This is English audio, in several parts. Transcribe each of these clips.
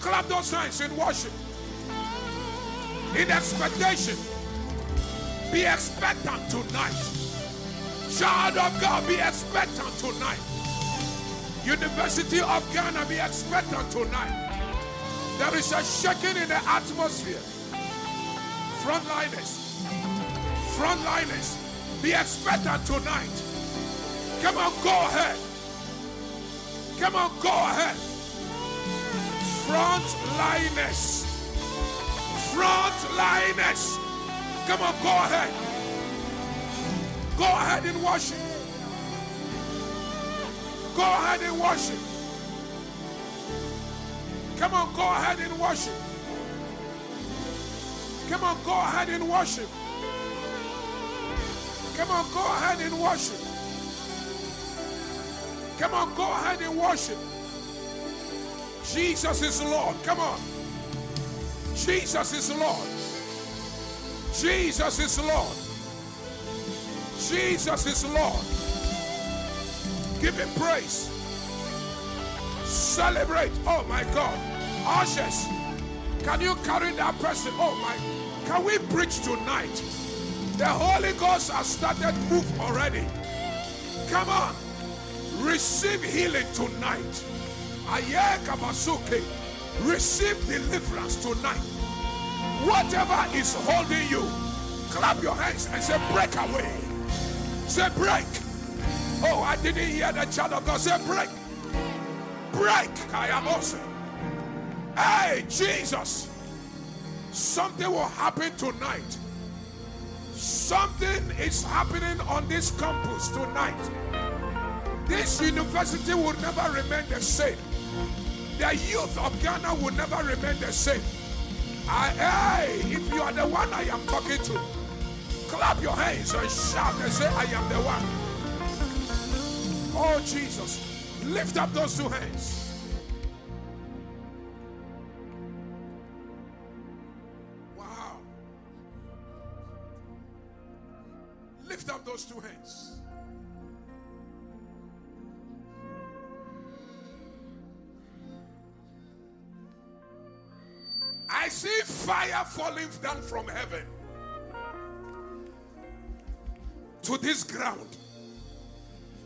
Clap those hands in worship. In expectation. Be expectant tonight. Child of God, be expectant tonight. University of Ghana, be expectant tonight. There is a shaking in the atmosphere. Frontliners, frontliners, be expectant tonight. Come on, go ahead. Come on, go ahead. Frontliners, frontliners. Come on, go ahead. Go ahead and worship. Go ahead and worship. Come on, go ahead and worship. Come on, go ahead and worship. Come on, go ahead and worship. Come on, go ahead and worship. Jesus is Lord. Come on. Jesus is Lord. Jesus is Lord. Jesus is Lord. Give him praise. Celebrate. Oh my God. Ushers, can you carry that person? Oh my. Can we preach tonight? The Holy Ghost has started move already. Come on. Receive healing tonight. Receive deliverance tonight. Whatever is holding you, clap your hands and say, break away. Say, break. Oh, I didn't hear the child of God say, break. Break. I am also. Hey, Jesus. Something will happen tonight. Something is happening on this campus tonight. This university will never remain the same. The youth of Ghana will never remain the same. I, hey, if you are the one I am talking to, clap your hands and shout and say, I am the one. Oh, Jesus. Lift up those two hands. Wow. Lift up those two hands. I see fire falling down from heaven to this ground.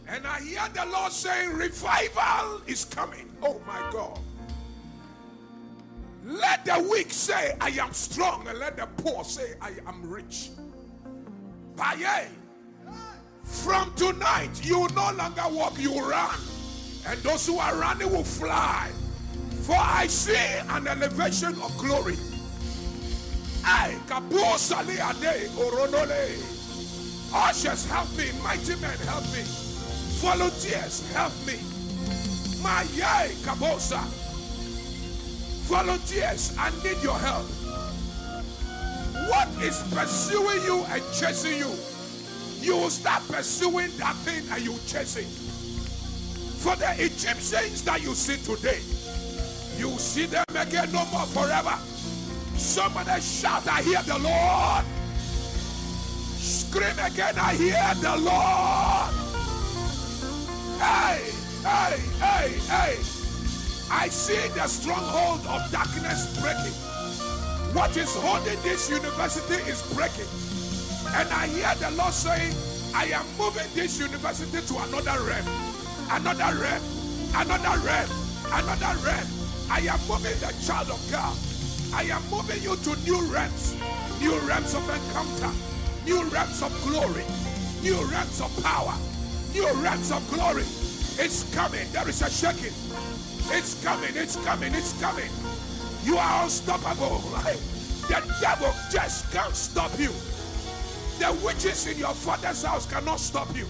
And I hear the Lord saying, Revival is coming. Oh my God. Let the weak say, I am strong, and let the poor say, I am rich. Baye. From tonight, you will no longer walk, you will run. And those who are running will fly. For I see an elevation of glory. I kabusali ade oronole. Ushers help me, mighty men help me. Volunteers help me. My yay kabosa. Volunteers, I need your help. What is pursuing you and chasing you? You will start pursuing that thing and you chase it. For the Egyptians that you see today, you will see them again no more forever. Somebody shout, I hear the Lord. Scream again, I hear the Lord. Hey, hey, hey, hey. I see the stronghold of darkness breaking. What is holding this university is breaking. And I hear the Lord saying, I am moving this university to another realm, another realm, another realm, another realm. I am moving the child of God. I am moving you to new realms, new realms of encounter, new realms of glory, new realms of power, new realms of glory. It's coming. There is a shaking. It's coming. It's coming. It's coming. You are unstoppable. The devil just can't stop you. The witches in your father's house cannot stop you.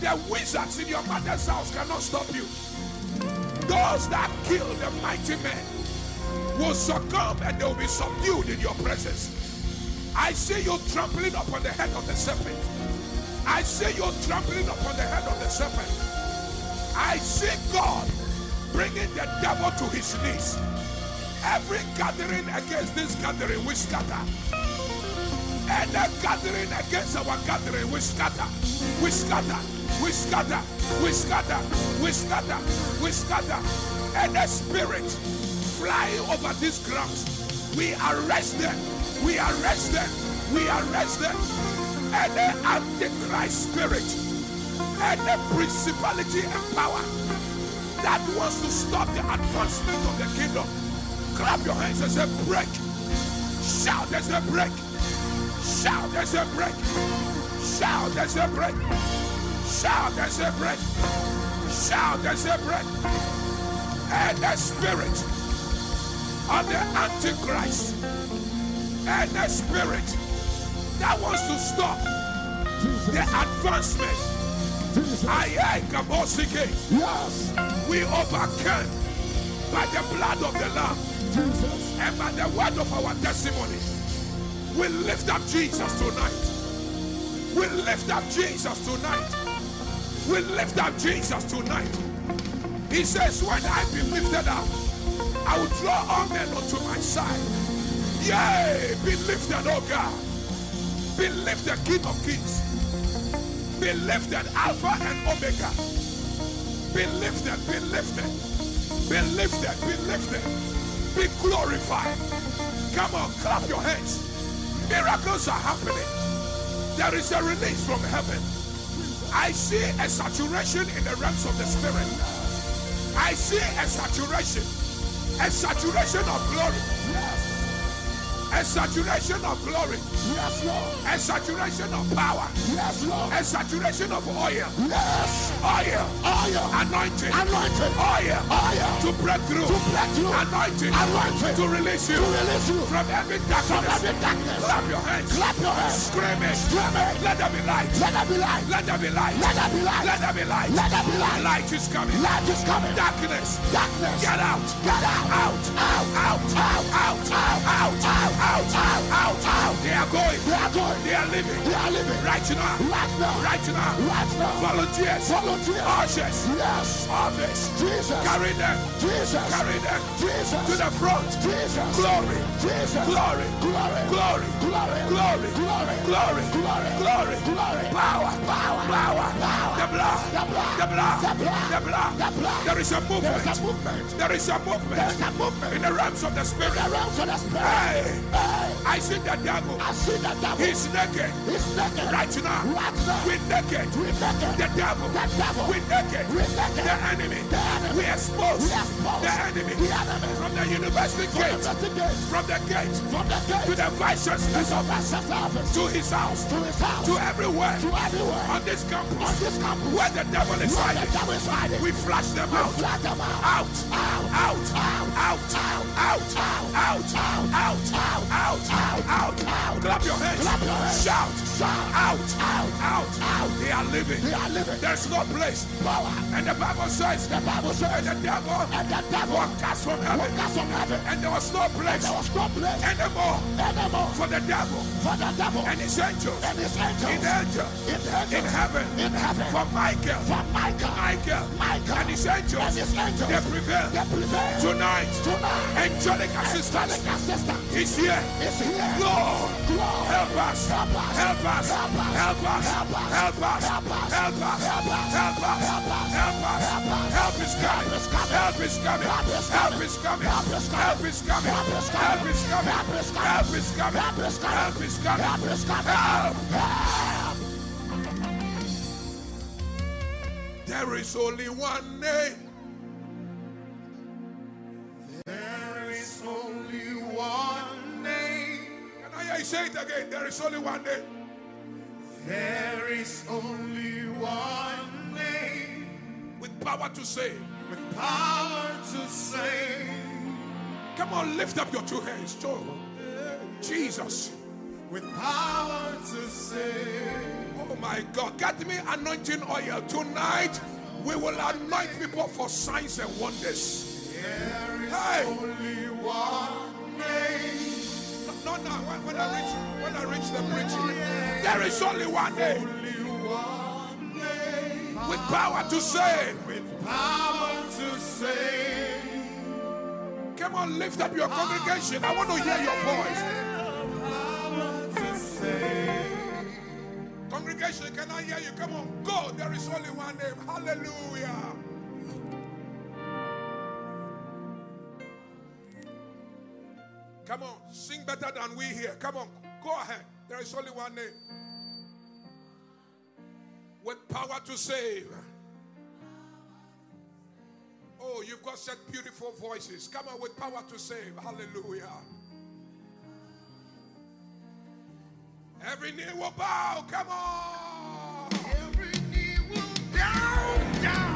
The wizards in your mother's house cannot stop you. Those that kill the mighty men will succumb and they will be subdued in your presence. I see you trampling upon the head of the serpent. I see you trampling upon the head of the serpent. I see God bringing the devil to his knees. Every gathering against this gathering, will scatter. And the gathering against our gathering, we scatter. We scatter. We scatter. We scatter. We scatter. We scatter. And the spirit flying over these grounds, we arrest them. We arrest them. We arrest them. Any antichrist spirit, any principality and power that wants to stop the advancement of the kingdom, clap your hands and say, break. Shout, there's a break. Shout, there's a break. Shout, there's a break. Shout, there's a break. Shout, there's a break. And the spirit of the Antichrist and the spirit that wants to stop the advancement. Aye, Yes. We overcame by the blood of the Lamb Jesus. and by the word of our testimony. We lift up Jesus tonight. We lift up Jesus tonight. We lift up Jesus tonight. He says, When I be lifted up, I will draw all men unto my side. Yea, be lifted, oh God. Be lifted, King of Kings. Be lifted, Alpha and Omega. Be lifted, be lifted. Be lifted, be lifted. Be glorified. Come on, clap your hands. Miracles are happening. There is a release from heaven. I see a saturation in the realms of the spirit. I see a saturation, a saturation of glory. A saturation of glory. Yes, Lord. A saturation of power. Yes, Lord. A saturation of oil. Yes. Oil. Oil. Anointing. Anointing. Oil. Oil. To break through. To break through. Anointing. Anointing. To release you. To release you. From every darkness. From every darkness. Clap your hands. Clap your hands. Scream it. Scream it. Let there be light. Let there be light. Let there be light. Let there be light. Let there be light. Let there be light. Light is coming. Light is coming. Darkness. Darkness. Get out. Get out. Out. Out. Out. Out. Out. Out. Out. Out. Out. Out. Out. Out. They are going. They are going. They are living. They are living. Right now. Right now. Right now. Right now. Volunteers. Volunteers. Ushers. Yes. Office. Jesus. Carry them. Jesus. Carry them. Jesus. To the front. Jesus. Glory. Jesus. Glory. Glory. Glory. Glory. Glory. Glory. Glory. Glory. Glory. Glory. Power. Power. Power. Power. The blood. The blood. The blood. The blood. The blood. The blood. There is a movement. There is a movement. There is a movement. In the realms of the spirit. The realms of the spirit. Hey. I see the devil. I see the devil. He's naked. He's naked. Right now. Right now. We're naked. We're naked. The devil. The devil. We're naked. We naked. The enemy. The enemy. We expose. We expose. The enemy. The enemy. From the university From gate. the gate. From the gate. From the gate. To the chancellor's to office. To his house. To his house. To everywhere. To everywhere. On this campus. On this campus. Where the devil is Where hiding. the devil is hiding. We flash them We out. flag them out. Out. Out. Out. Out. Out. Out. Out. Out. Out. Out. Out. Out. Out. Out. Out. Out. Clap your hands. Clap your hands. Shout. Shout. Out. Out. Out. Out. They are living. They are living. There's no place. Power. And the Bible says. The Bible And says. the devil. And the devil. was cast from heaven. Walk us from heaven. And there was no place. There was no place Anymore. anymore For the devil. for the devil And his angels. and his angels In angel. in angels In heaven. in heaven For Michael. for Michael Michael. Michael And his angels. and his angels They prevail. they prevail Tonight. tonight Angelic assistance angelic assistance is here. Is here Lord. Lord Help us. Help us. Help us. Help us. Help us. Help us. Help us. Help us. Help us. Help us. Help us. Help us. Help us. Help us. Help coming. Help coming. Help coming. Help is Help coming. Help is. Help is. Help is. Help is. Help is. Help is. Help is coming. Help. Help. There is only one name. There is only one name. Can I hear you say it again? There is only one name. There is only one name With power to save. with power to save. Come on, lift up your two hands. Joe. Jesus. With power to save. Oh my God. Get me anointing oil. Tonight, we will anoint people for signs and wonders. There is Hey. only one name. No, no, when, when I reach when I reach the preaching, there is only one name Only one name. with power to save. With power to save. Come on, lift up your congregation. I want to hear your voice. Power to save. Congregation, can I hear you? Come on, go. There is only one name. Hallelujah. Come on, sing better than we here. Come on, go ahead. There is only one name with power to save. Oh, you've got such beautiful voices. Come on, with power to save. Hallelujah. Every knee will bow. Come on. Every knee will bow down.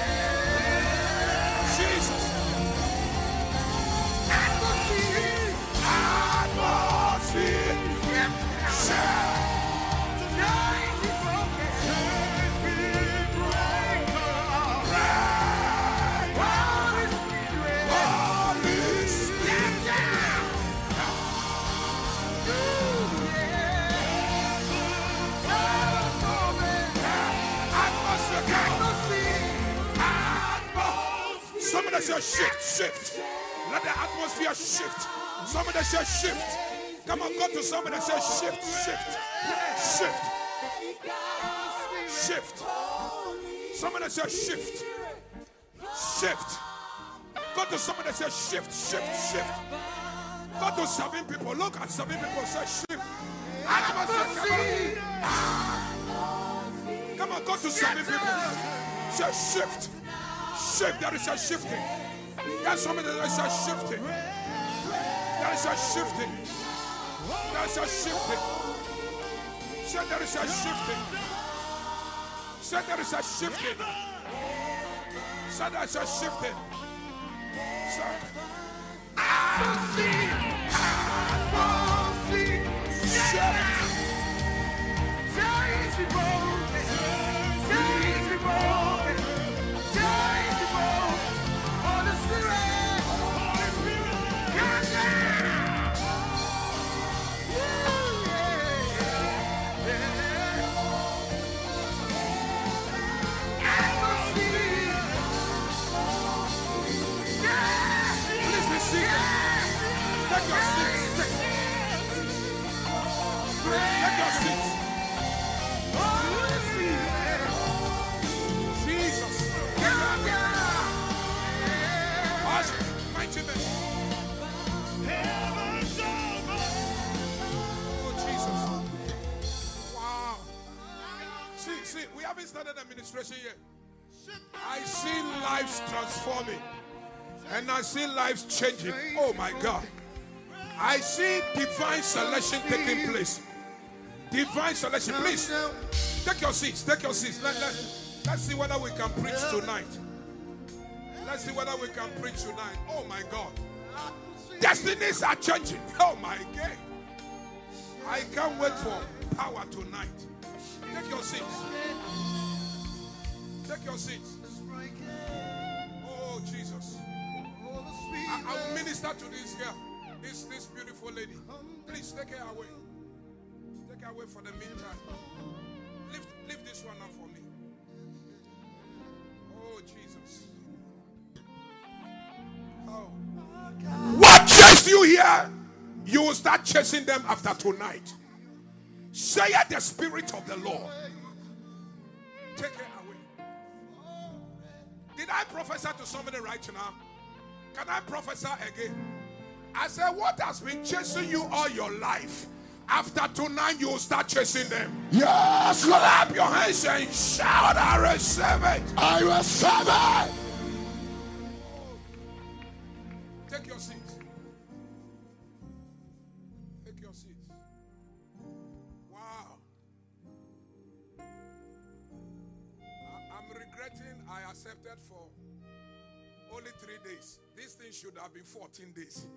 shift, shift. Let the atmosphere shift. Somebody say shift. Come on, go to somebody say shift, shift, shift, shift. Somebody say shift, shift. Go to somebody say shift, shift, shift. Go to seven people. Look at seven people. Say shift. Atmosphere. Come on. Come on, go to seven people. Say shift. Shift. There is a shifting. There's somebody that is a shifting. There is a shifting. There is a shifting. Say there is a shifting. Say there is a shifting. Say there is a shifting. Say. Shift. See, we haven't started administration yet. I see lives transforming. And I see lives changing. Oh my God. I see divine selection taking place. Divine selection. Please take your seats. Take your seats. Let, let, let's see whether we can preach tonight. Let's see whether we can preach tonight. Oh my God. Destinies are changing. Oh my God. I can't wait for power tonight. Take your seats. Take your seats. Oh Jesus. I, I will minister to this girl, this this beautiful lady. Please take her away. Take her away for the meantime. Lift lift this one up for me. Oh Jesus. Oh. What chased you here? You will start chasing them after tonight. Say it the spirit of the Lord. Take it away. Did I prophesy to somebody right now? Can I prophesy again? I said, What has been chasing you all your life? After tonight, you will start chasing them. Yes. Clap your hands and shout, I receive it. I receive it. Take your seats. For only three days. This thing should have been 14 days.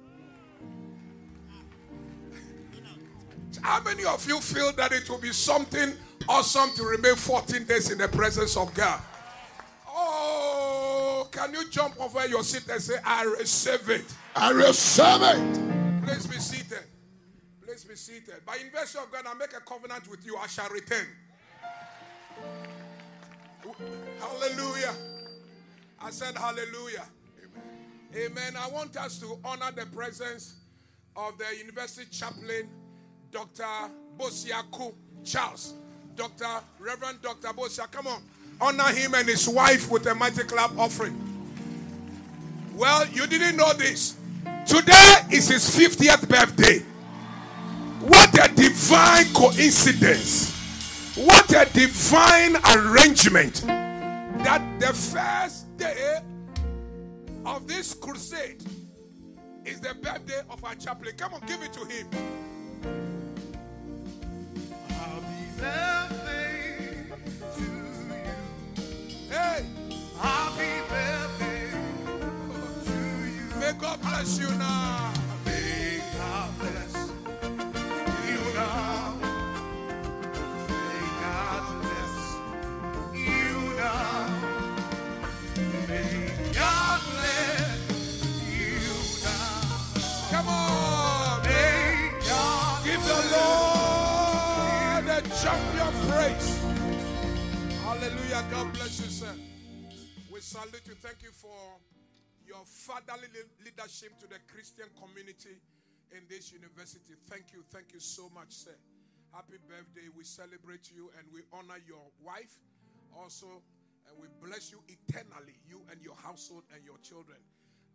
How many of you feel that it will be something awesome to remain 14 days in the presence of God? Oh, can you jump over your seat and say, I receive it? I receive it. Please be seated. Please be seated. By invasion of God, I make a covenant with you. I shall return. Hallelujah. I said hallelujah. Amen. Amen. I want us to honor the presence of the university chaplain, Dr. Bosiaku Charles. Dr. Reverend Dr. Bosia. Come on. Honor him and his wife with a mighty clap offering. Well, you didn't know this. Today is his 50th birthday. What a divine coincidence. What a divine arrangement that the first day of this crusade is the birthday of our chaplain. Come on, give it to him. Happy birthday to you. Hey, Happy birthday to you. may God bless you now. God bless you, sir. We salute you. Thank you for your fatherly leadership to the Christian community in this university. Thank you. Thank you so much, sir. Happy birthday. We celebrate you and we honor your wife also. And we bless you eternally, you and your household and your children.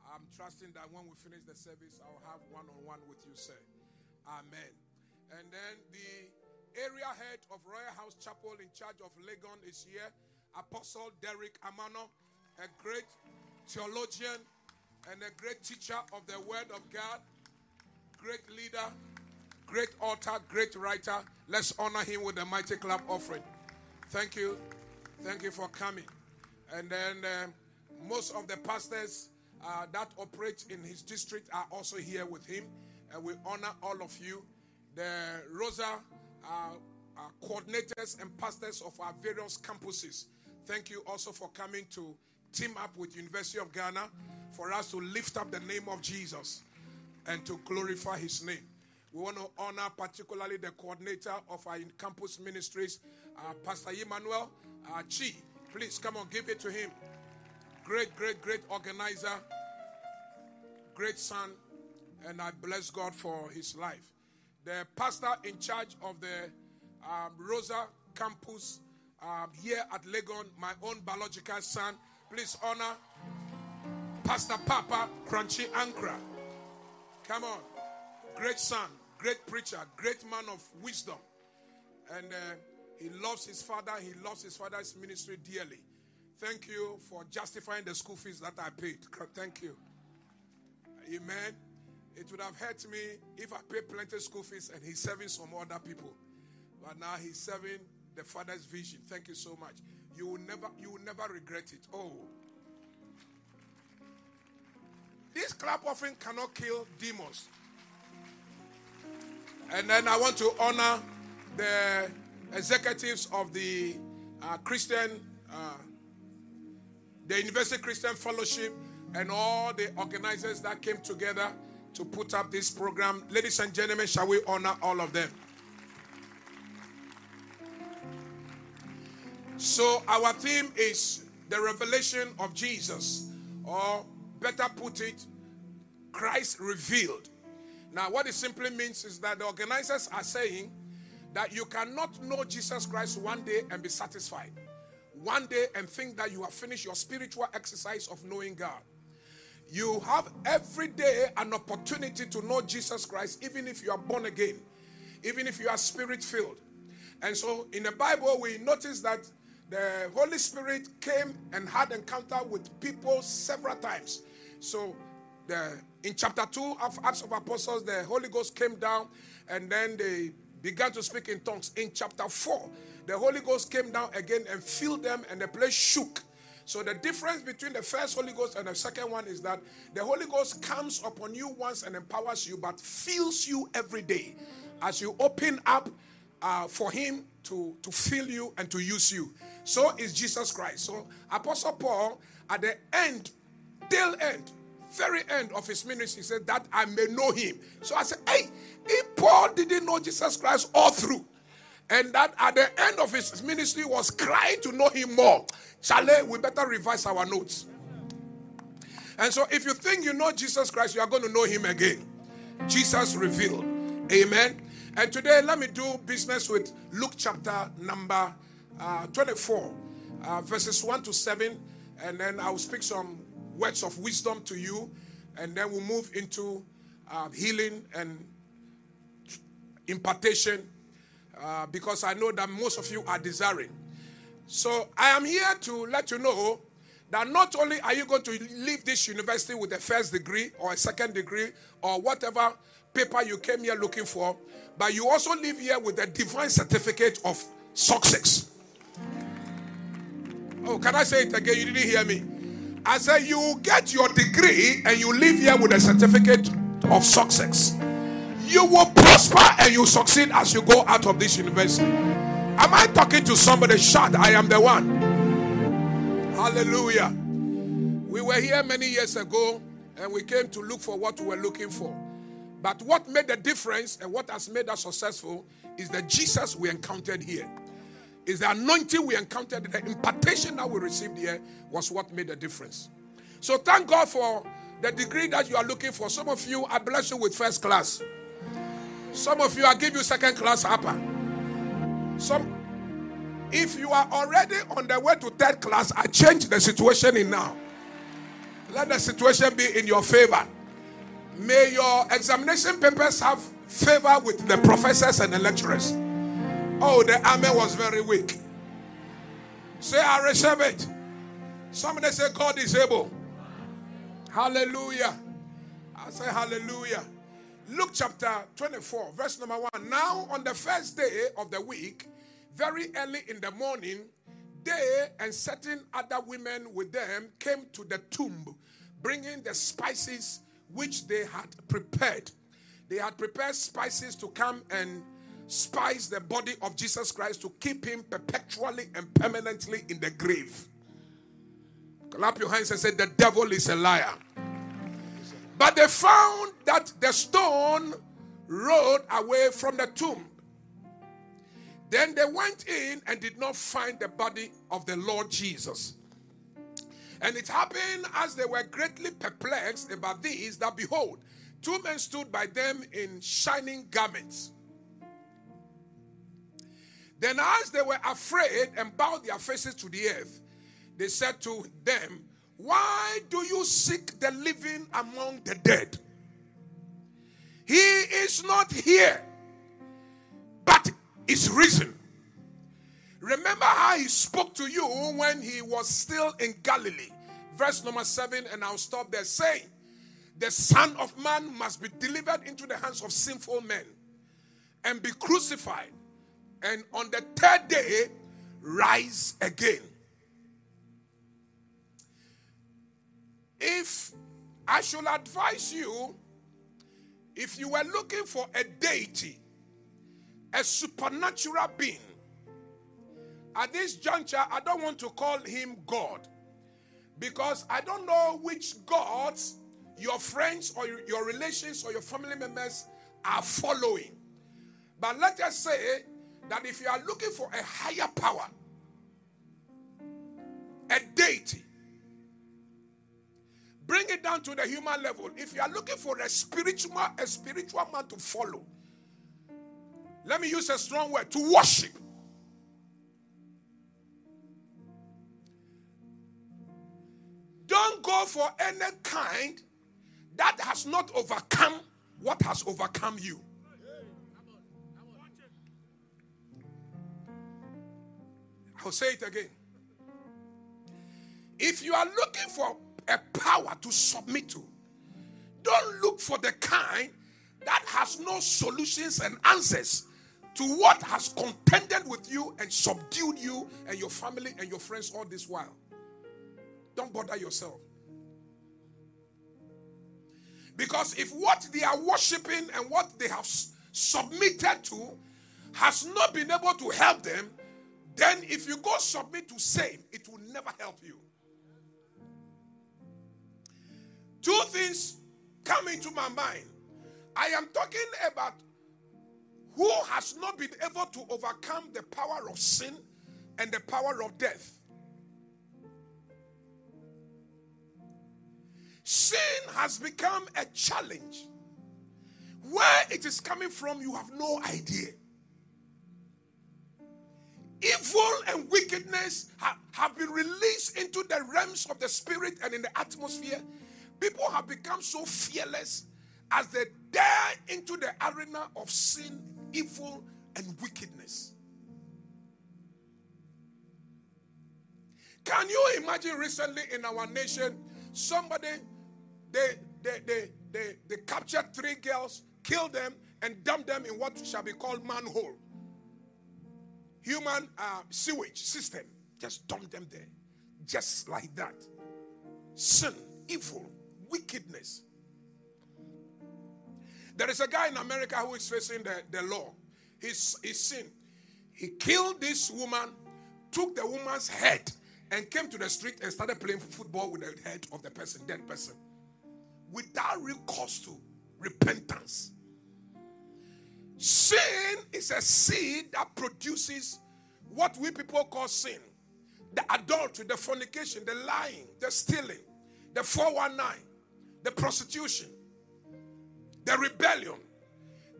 I'm trusting that when we finish the service, I'll have one on one with you, sir. Amen. And then the area head of Royal House Chapel in charge of Legon is here, Apostle Derek Amano, a great theologian and a great teacher of the Word of God, great leader, great author, great writer. Let's honor him with a mighty clap offering. Thank you. Thank you for coming. And then um, most of the pastors uh, that operate in his district are also here with him. And we honor all of you. The Rosa uh, uh, coordinators and pastors of our various campuses. Thank you also for coming to team up with University of Ghana for us to lift up the name of Jesus and to glorify his name. We want to honor particularly the coordinator of our campus ministries, uh, Pastor Emmanuel uh, Chi. Please come on, give it to him. Great, great, great organizer, great son, and I bless God for his life. The pastor in charge of the um, Rosa campus um, here at Legon, my own biological son. Please honor Pastor Papa Korankye Ankrah. Come on. Great son, great preacher, great man of wisdom. And uh, He loves his father. He loves his father's ministry dearly. Thank you for justifying the school fees that I paid. Thank you. Amen. It would have hurt me if I paid plenty school fees and he's serving some other people. But now he's serving the father's vision. Thank you so much. You will never, you will never regret it. Oh. This clap offering cannot kill demons. And then I want to honor the executives of the uh, Christian, uh, the University Christian Fellowship, and all the organizers that came together to put up this program. Ladies and gentlemen, shall we honor all of them? So, our theme is the revelation of Jesus, or better put it, Christ revealed. Now, what it simply means is that the organizers are saying that you cannot know Jesus Christ one day and be satisfied, one day and think that you have finished your spiritual exercise of knowing God. You have every day an opportunity to know Jesus Christ, even if you are born again, even if you are spirit filled. And so in the Bible, we notice that the Holy Spirit came and had encounter with people several times. So the, in chapter 2 of Acts of Apostles, the Holy Ghost came down and then they began to speak in tongues. In chapter 4, the Holy Ghost came down again and filled them, and the place shook. So the difference between the first Holy Ghost and the second one is that the Holy Ghost comes upon you once and empowers you, but fills you every day as you open up uh, for Him to, to fill you and to use you. So is Jesus Christ. So Apostle Paul, at the end, till end, very end of his ministry, he said that I may know Him. So I said, hey, if Paul didn't know Jesus Christ all through, and that at the end of his ministry was crying to know him more. Charlie, we better revise our notes. And so, if you think you know Jesus Christ, you are going to know him again. Jesus revealed. Amen. And today, let me do business with Luke chapter number uh, 24, uh, verses 1 to 7. And then I'll speak some words of wisdom to you. And then we'll move into uh, healing and impartation uh, because I know that most of you are desiring. So I am here to let you know that not only are you going to leave this university with a first degree or a second degree or whatever paper you came here looking for, but you also leave here with a divine certificate of success. Oh, can I say it again? You didn't hear me. I said you get your degree and you leave here with a certificate of success you will prosper and you succeed as you go out of this university. Am I talking to somebody? Shout, I am the one. Hallelujah. We were here many years ago and we came to look for what we were looking for. But what made the difference and what has made us successful is the Jesus we encountered here. Is the anointing we encountered, the impartation that we received here was what made the difference. So thank God for the degree that you are looking for. Some of you, I bless you with first class. Some of you, I give you second class upper. Some, if you are already on the way to third class, I change the situation in now. Let the situation be in your favor. May your examination papers have favor with the professors and the lecturers. Oh, the amen was very weak. Say, I receive it. Somebody say, God is able. Hallelujah. I say, Hallelujah. Luke chapter 24, verse number 1. Now, on the first day of the week, very early in the morning, they and certain other women with them came to the tomb, bringing the spices which they had prepared. They had prepared spices to come and spice the body of Jesus Christ to keep him perpetually and permanently in the grave. Clap your hands and say, The devil is a liar. But they found that the stone rolled away from the tomb. Then they went in and did not find the body of the Lord Jesus. And it happened as they were greatly perplexed about this that behold, two men stood by them in shining garments. Then, as they were afraid and bowed their faces to the earth, they said to them, why do you seek the living among the dead? He is not here, but is risen. Remember how he spoke to you when he was still in Galilee. Verse number seven, and I'll stop there saying, The Son of Man must be delivered into the hands of sinful men and be crucified, and on the third day rise again. If I should advise you, if you were looking for a deity, a supernatural being, at this juncture, I don't want to call him God because I don't know which gods your friends or your relations or your family members are following. But let us say that if you are looking for a higher power, a deity, bring it down to the human level. If you are looking for a spiritual, a spiritual man to follow, let me use a strong word to worship. Don't go for any kind that has not overcome what has overcome you. I'll say it again. If you are looking for a power to submit to, don't look for the kind that has no solutions and answers to what has contended with you and subdued you and your family and your friends all this while. Don't bother yourself. Because if what they are worshiping and what they have submitted to has not been able to help them, then if you go submit to same, it will never help you. Two things come into my mind. I am talking about who has not been able to overcome the power of sin and the power of death. Sin has become a challenge. Where it is coming from, you have no idea. Evil and wickedness ha- have been released into the realms of the spirit and in the atmosphere. People have become so fearless as they dare into the arena of sin, evil, and wickedness. Can you imagine recently in our nation somebody they, they, they, they, they captured three girls, killed them, and dumped them in what shall be called manhole. Human uh, sewage system. Just dump them there. Just like that. Sin, evil, wickedness. There is a guy in America who is facing the, the law. He's, he's sin. He killed this woman, took the woman's head, and came to the street and started playing football with the head of the person, dead person without recourse to repentance. Sin is a seed that produces what we people call sin the adultery, the fornication, the lying, the stealing, the 419, the prostitution, the rebellion.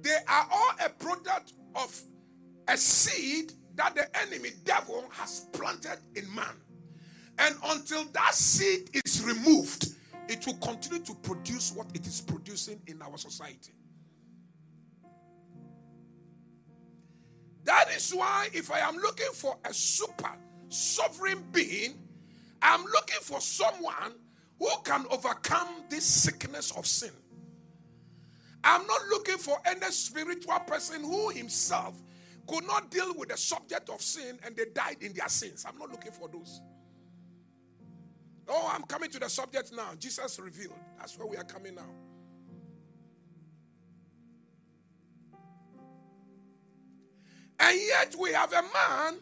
They are all a product of a seed that the enemy devil has planted in man. And until that seed is removed, it will continue to produce what it is producing in our society. That is why, if I am looking for a super sovereign being, I'm looking for someone who can overcome this sickness of sin. I'm not looking for any spiritual person who himself could not deal with the subject of sin and they died in their sins. I'm not looking for those. Oh, I'm coming to the subject now. Jesus revealed. That's where we are coming now. And yet we have a man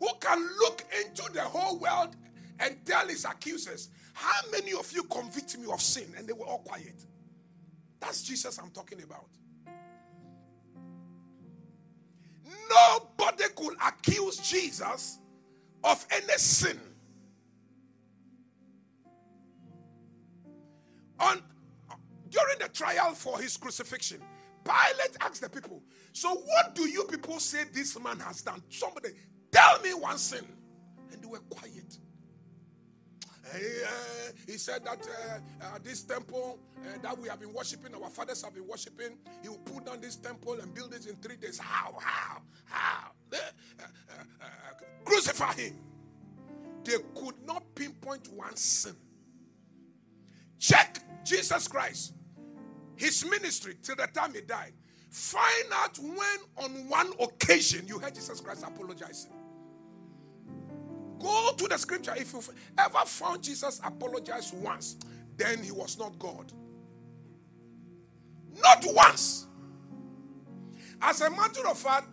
who can look into the whole world and tell his accusers, How many of you convict me of sin? And they were all quiet. That's Jesus I'm talking about. Nobody could accuse Jesus of any sin. On during the trial for his crucifixion, Pilate asked the people, So what do you people say this man has done? Somebody tell me one sin. And they were quiet. He, uh, he said that uh, uh, this temple uh, that we have been worshiping, our fathers have been worshiping, he will put down this temple and build it in three days. How? How? How? crucify him. They could not pinpoint one sin. Check Jesus Christ, his ministry till the time he died. Find out when, on one occasion, you heard Jesus Christ apologizing. Go to the scripture. If you've ever found Jesus apologize once, then he was not God. Not once. As a matter of fact,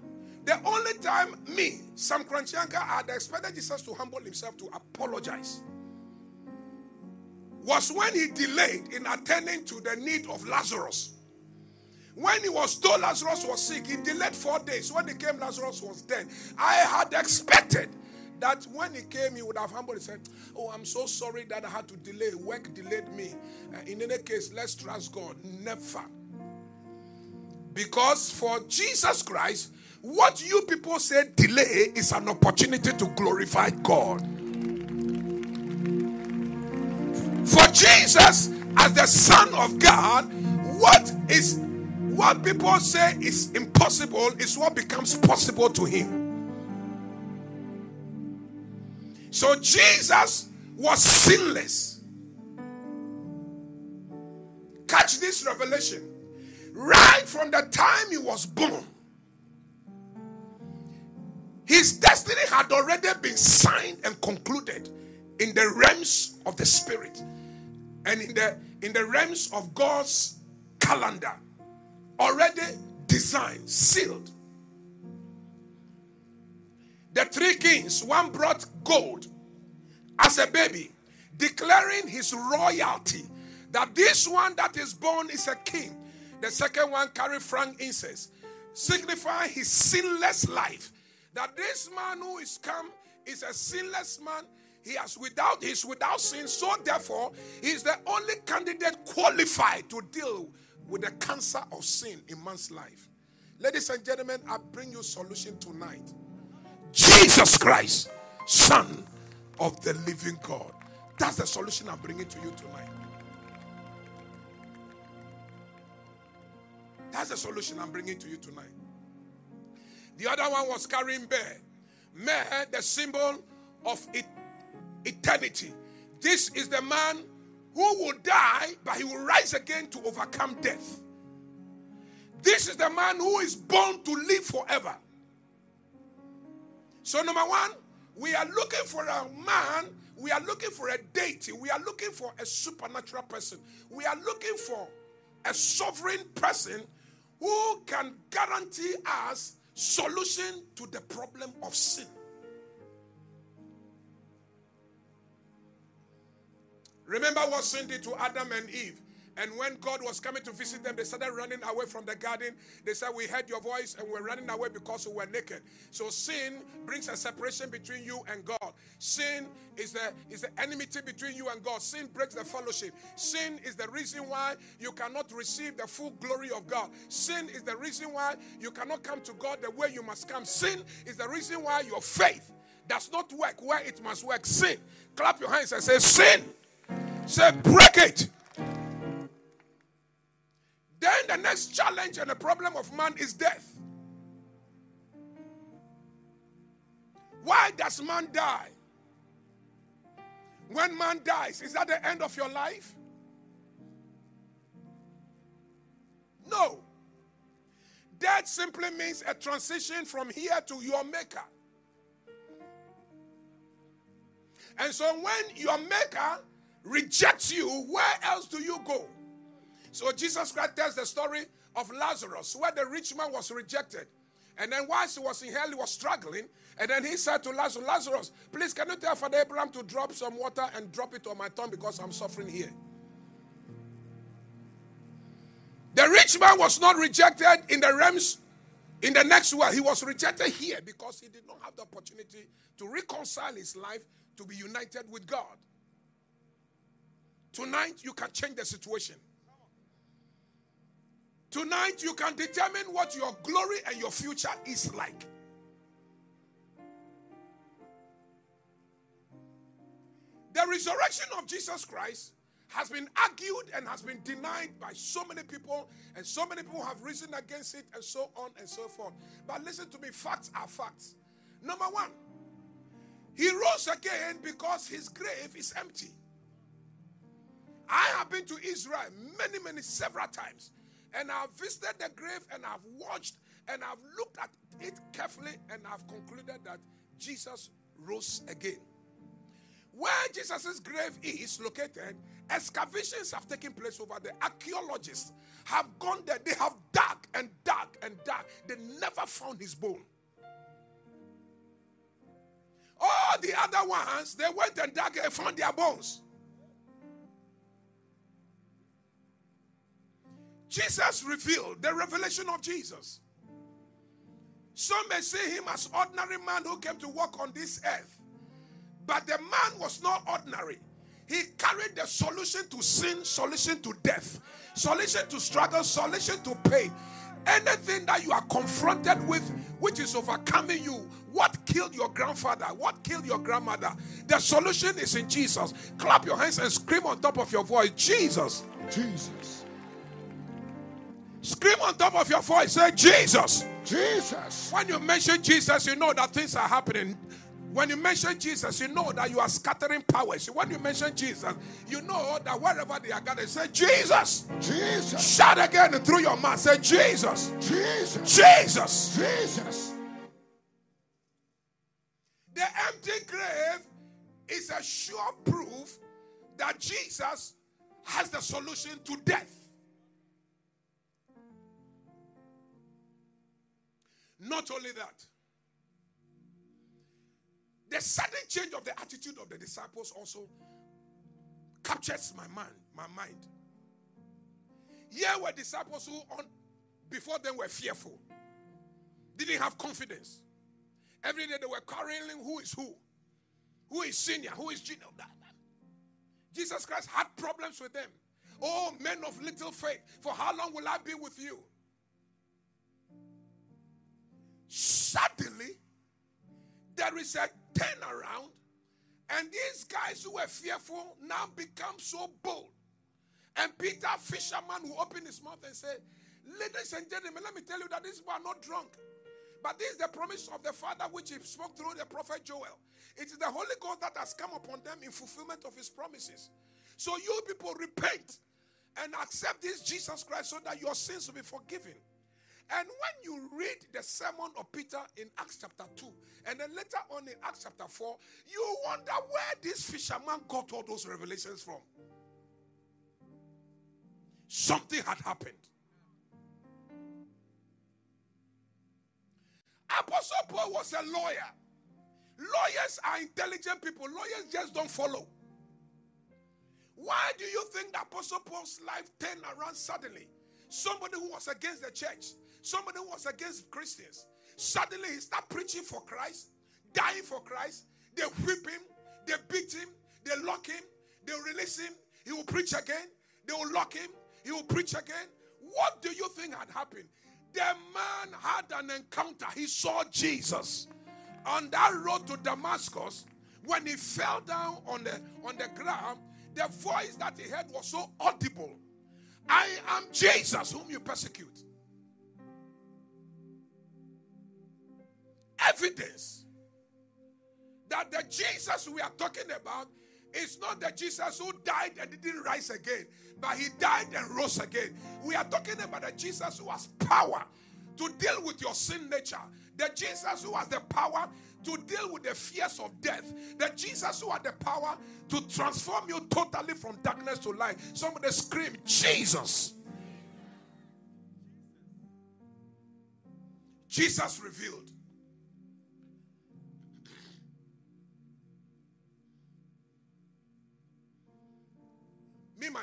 the only time me, Sam Korankye Ankrah, had expected Jesus to humble himself to apologize was when he delayed in attending to the need of Lazarus. When he was told Lazarus was sick, he delayed four days. When he came, Lazarus was dead. I had expected that when he came, he would have humbly said, Oh, I'm so sorry that I had to delay. Work delayed me. Uh, in any case, let's trust God. Never. Because for Jesus Christ, what you people say delay is an opportunity to glorify God. For Jesus, as the Son of God, what is what people say is impossible is what becomes possible to him. So Jesus was sinless. Catch this revelation. Right from the time he was born, his destiny had already been signed and concluded in the realms of the spirit and in the in the realms of God's calendar already designed sealed. The three kings one brought gold as a baby declaring his royalty that this one that is born is a king. The second one carried frankincense signifying his sinless life. That this man who is come is a sinless man he has without he's without sin. So therefore he's the only candidate qualified to deal with the cancer of sin in man's life. Ladies and gentlemen i bring you solution tonight. Jesus christ son of the living god. That's the solution i'm bringing to you tonight. That's the solution i'm bringing to you tonight. The other one was carrying bear. Meh, the symbol of it eternity. This is the man who will die, but he will rise again to overcome death. This is the man who is born to live forever. So, number one, we are looking for a man, we are looking for a deity, we are looking for a supernatural person, we are looking for a sovereign person who can guarantee us solution to the problem of sin. Remember what sin did to Adam and Eve. And when God was coming to visit them, they started running away from the garden. They said, We heard your voice and we're running away because we were naked. So sin brings a separation between you and God. Sin is the, is the enmity between you and God. Sin breaks the fellowship. Sin is the reason why you cannot receive the full glory of God. Sin is the reason why you cannot come to God the way you must come. Sin is the reason why your faith does not work where it must work. Sin. Clap your hands and say, Sin Say, break it. Then the next challenge and the problem of man is death. Why does man die? When man dies, is that the end of your life? No. Death simply means a transition from here to your maker. And so when your maker rejects you, where else do you go? So Jesus Christ tells the story of Lazarus, where the rich man was rejected. And then whilst he was in hell, he was struggling. And then he said to Lazarus, Lazarus, please can you tell Father Abraham to drop some water and drop it on my tongue because I'm suffering here. The rich man was not rejected in the realms in the next world. He was rejected here because he did not have the opportunity to reconcile his life to be united with God. Tonight, you can change the situation. Tonight, you can determine what your glory and your future is like. The resurrection of Jesus Christ has been argued and has been denied by so many people, and so many people have risen against it, and so on and so forth. But listen to me facts are facts. Number one, he rose again because his grave is empty. I have been to Israel many, many, several times, and I've visited the grave and I've watched and I've looked at it carefully, and I've concluded that Jesus rose again. Where Jesus' grave is located, excavations have taken place over there. Archaeologists have gone there. They have dug and dug and dug. They never found his bone. All the other ones, they went and dug and found their bones. Jesus revealed the revelation of Jesus. Some may see him as ordinary man who came to walk on this earth. But the man was not ordinary. He carried the solution to sin, solution to death, solution to struggle, solution to pain. Anything that you are confronted with, which is overcoming you, what killed your grandfather, what killed your grandmother, the solution is in Jesus. Clap your hands and scream on top of your voice, Jesus. Jesus. Scream on top of your voice, say, Jesus. Jesus. When you mention Jesus, you know that things are happening. When you mention Jesus, you know that you are scattering powers. When you mention Jesus, you know that wherever they are gathered, say Jesus. Jesus. Shout again through your mouth. Say Jesus. Jesus. Jesus. Jesus. The empty grave is a sure proof that Jesus has the solution to death. Not only that, the sudden change of the attitude of the disciples also captures my mind, my mind. Here were disciples who on before them were fearful, didn't have confidence. Every day they were quarreling who is who, who is senior, who is junior. Jesus Christ had problems with them. Oh, men of little faith, for how long will I be with you? Suddenly, there is a turnaround, and these guys who were fearful now become so bold. And Peter, fisherman, who opened his mouth and said, Ladies and gentlemen, let me tell you that these people are not drunk. But this is the promise of the Father which he spoke through the prophet Joel. It is the Holy Ghost that has come upon them in fulfillment of his promises. So you people repent and accept this Jesus Christ so that your sins will be forgiven. And when you read the sermon of Peter in Acts chapter 2, and then later on in Acts chapter 4, you wonder where this fisherman got all those revelations from. Something had happened. Apostle Paul was a lawyer. Lawyers are intelligent people, lawyers just don't follow. Why do you think Apostle Paul's life turned around suddenly? Somebody who was against the church, somebody was against Christians. Suddenly he started preaching for Christ, dying for Christ. They whip him, they beat him, they lock him, they release him. He will preach again. They will lock him. He will preach again. What do you think had happened? The man had an encounter. He saw Jesus on that road to Damascus. When he fell down on the on the ground, the voice that he heard was so audible. I am Jesus whom you persecute. Evidence that the Jesus we are talking about is not the Jesus who died and didn't rise again, but he died and rose again. We are talking about the Jesus who has power to deal with your sin nature, the Jesus who has the power to deal with the fears of death, the Jesus who has the power to transform you totally from darkness to light. Somebody scream, Jesus. Jesus revealed.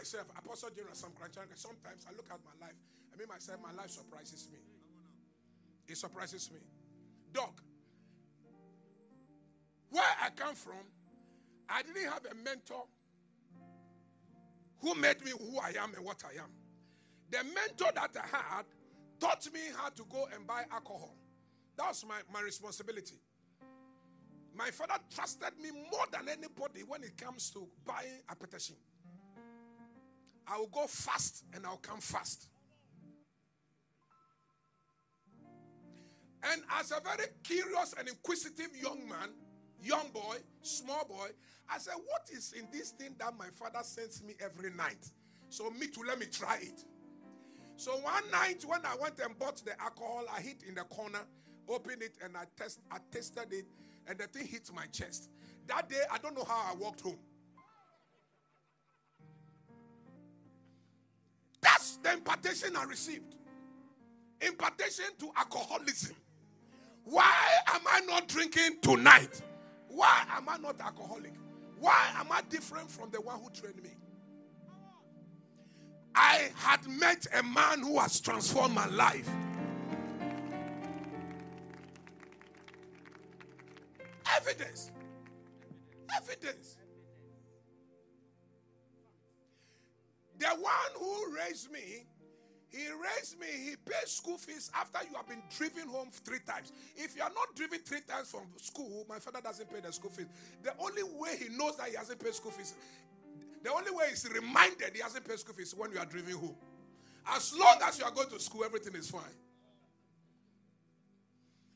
Myself, Apostle General Sam Korankye Ankrah, sometimes I look at my life, I mean myself, my life surprises me. It surprises me. Dog, where I come from, I didn't have a mentor who made me who I am and what I am. The mentor that I had taught me how to go and buy alcohol. That was my, my responsibility. My father trusted me more than anybody when it comes to buying akpeteshie. I will go fast and I'll come fast. And as a very curious and inquisitive young man, young boy, small boy, I said, What is in this thing that my father sends me every night? So, me too, let me try it. So, one night when I went and bought the alcohol, I hit in the corner, opened it, and I, test, I tested it, and the thing hit my chest. That day, I don't know how I walked home. The impartation I received. Impartation to alcoholism. Why am I not drinking tonight? Why am I not alcoholic? Why am I different from the one who trained me? I had met a man who has transformed my life. Evidence. Evidence. The one who raised me, he raised me, he pays school fees after you have been driven home three times. If you are not driven three times from school, my father doesn't pay the school fees. The only way he knows that he hasn't paid school fees, the only way he's reminded he hasn't paid school fees when you are driven home. As long as you are going to school, everything is fine.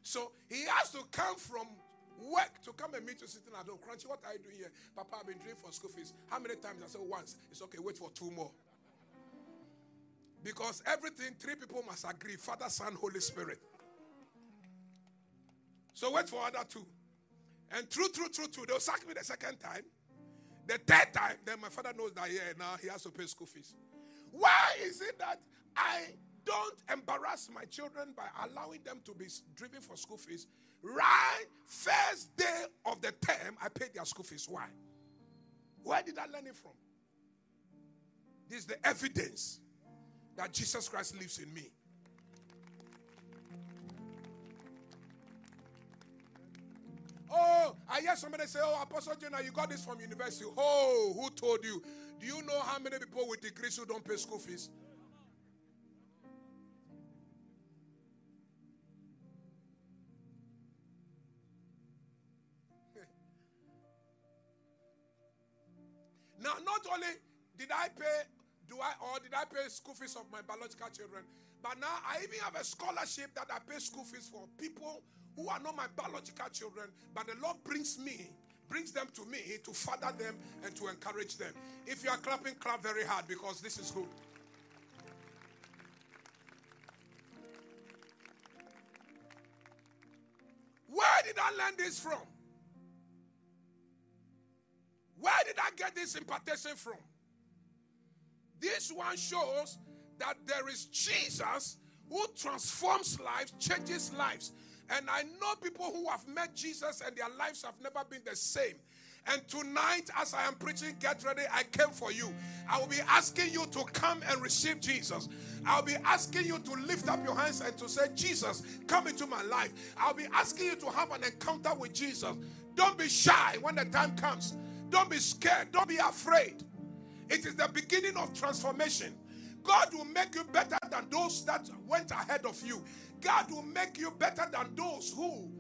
So he has to come from work to come and meet you sitting at home. Crunchy, what are you doing here? Papa, I've been doing for school fees. How many times? I said once. It's okay, wait for two more. Because everything, three people must agree Father, Son, Holy Spirit. So wait for other two. And true, true, true, true. They'll sack me the second time. The third time, then my father knows that, yeah, now he has to pay school fees. Why is it that I don't embarrass my children by allowing them to be driven for school fees Right first day of the term, I paid their school fees. Why? Where did I learn it from? This is the evidence that Jesus Christ lives in me. Oh, I hear somebody say, Oh, Apostle Jonah, you got this from university. Oh, who told you? Do you know how many people with degrees who don't pay school fees? Not only did I pay, do I, or did I pay school fees of my biological children, but now I even have a scholarship that I pay school fees for people who are not my biological children, but the Lord brings me, brings them to me to father them and to encourage them. If you are clapping, clap very hard because this is good. Where did I learn this from? I get this impartation from? This one shows that there is Jesus who transforms lives, changes lives. And I know people who have met Jesus and their lives have never been the same. And tonight, as I am preaching, get ready. I came for you. I will be asking you to come and receive Jesus. I'll be asking you to lift up your hands and to say, Jesus, come into my life. I'll be asking you to have an encounter with Jesus. Don't be shy when the time comes. Don't be scared. Don't be afraid. It is the beginning of transformation. God will make you better than those that went ahead of you. God will make you better than those who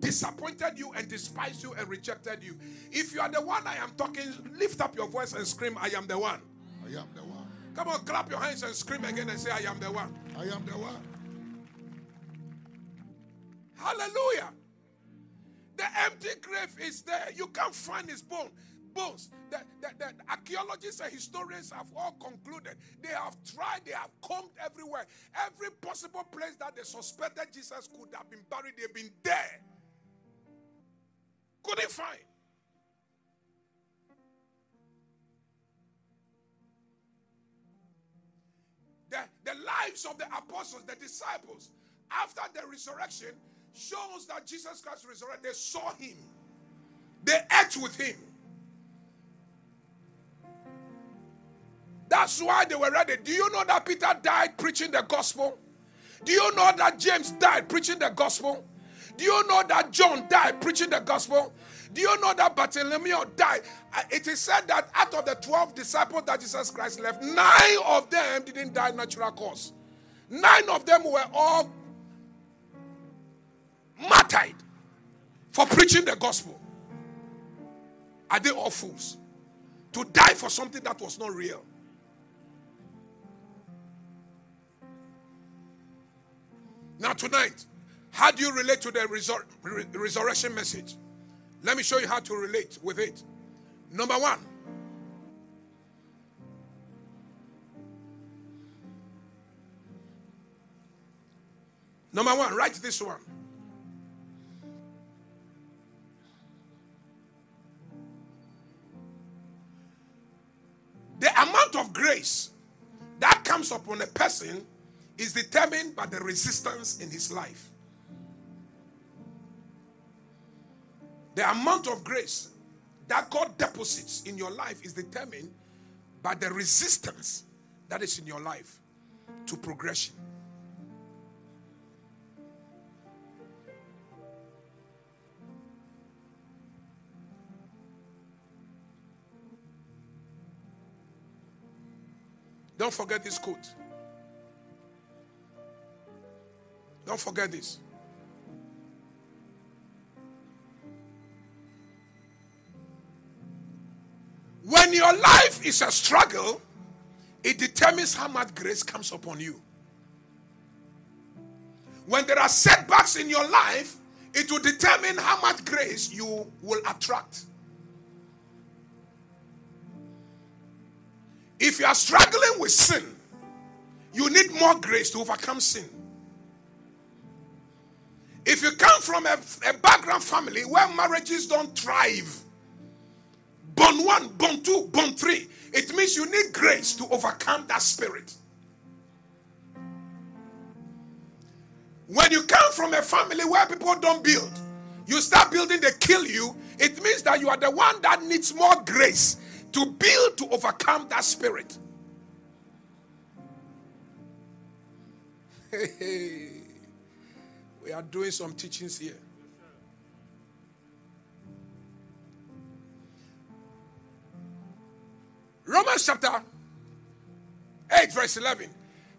disappointed you and despised you and rejected you. If you are the one I am talking, lift up your voice and scream, I am the one. I am the one. Come on, clap your hands and scream again and say, I am the one. I am the one. Hallelujah. The empty grave is there. You can't find his bone bones. The, the, archaeologists and historians have all concluded. They have tried, they have combed everywhere. Every possible place that they suspected Jesus could have been buried, they've been there. Couldn't find. The, the lives of the apostles, the disciples, after the resurrection, shows that Jesus Christ resurrected. They saw him, they ate with him. That's why they were ready. Do you know that Peter died preaching the gospel? Do you know that James died preaching the gospel? Do you know that John died preaching the gospel? Do you know that Bartholomew died? It is said that out of the 12 disciples that Jesus Christ left, nine of them didn't die natural cause. Nine of them were all martyred for preaching the gospel. Are they all fools? To die for something that was not real. Now, tonight, how do you relate to the re- resurrection message? Let me show you how to relate with it. Number one, Number one, write this one. The amount of grace that comes upon a person is determined by the resistance in his life. The amount of grace that God deposits in your life is determined by the resistance that is in your life to progression. Don't forget this quote. Don't forget this. When your life is a struggle, it determines how much grace comes upon you. When there are setbacks in your life, it will determine how much grace you will attract. If you are struggling with sin, you need more grace to overcome sin. If you come from a, a background family where marriages don't thrive, born one, born two, born three, it means you need grace to overcome that spirit. When you come from a family where people don't build, you start building, they kill you, it means that you are the one that needs more grace to build to overcome that spirit. Hey, we are doing some teachings here. Romans chapter 8, verse 11.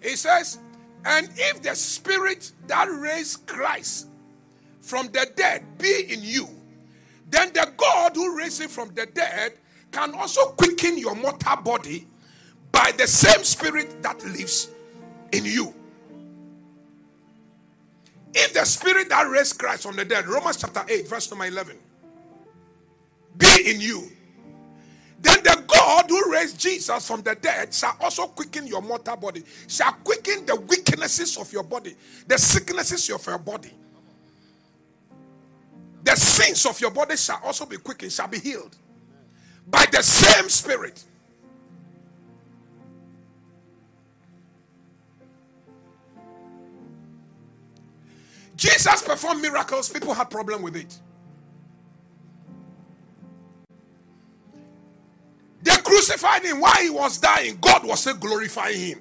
It says, And if the spirit that raised Christ from the dead be in you, then the God who raised him from the dead can also quicken your mortal body by the same spirit that lives in you. If the spirit that raised Christ from the dead, Romans chapter 8, verse number 11, be in you, then the God who raised Jesus from the dead shall also quicken your mortal body, shall quicken the weaknesses of your body, the sicknesses of your body. The sins of your body shall also be quickened, shall be healed by the same Spirit. Jesus performed miracles, people had problem with it. They crucified him while he was dying. God was still glorifying him.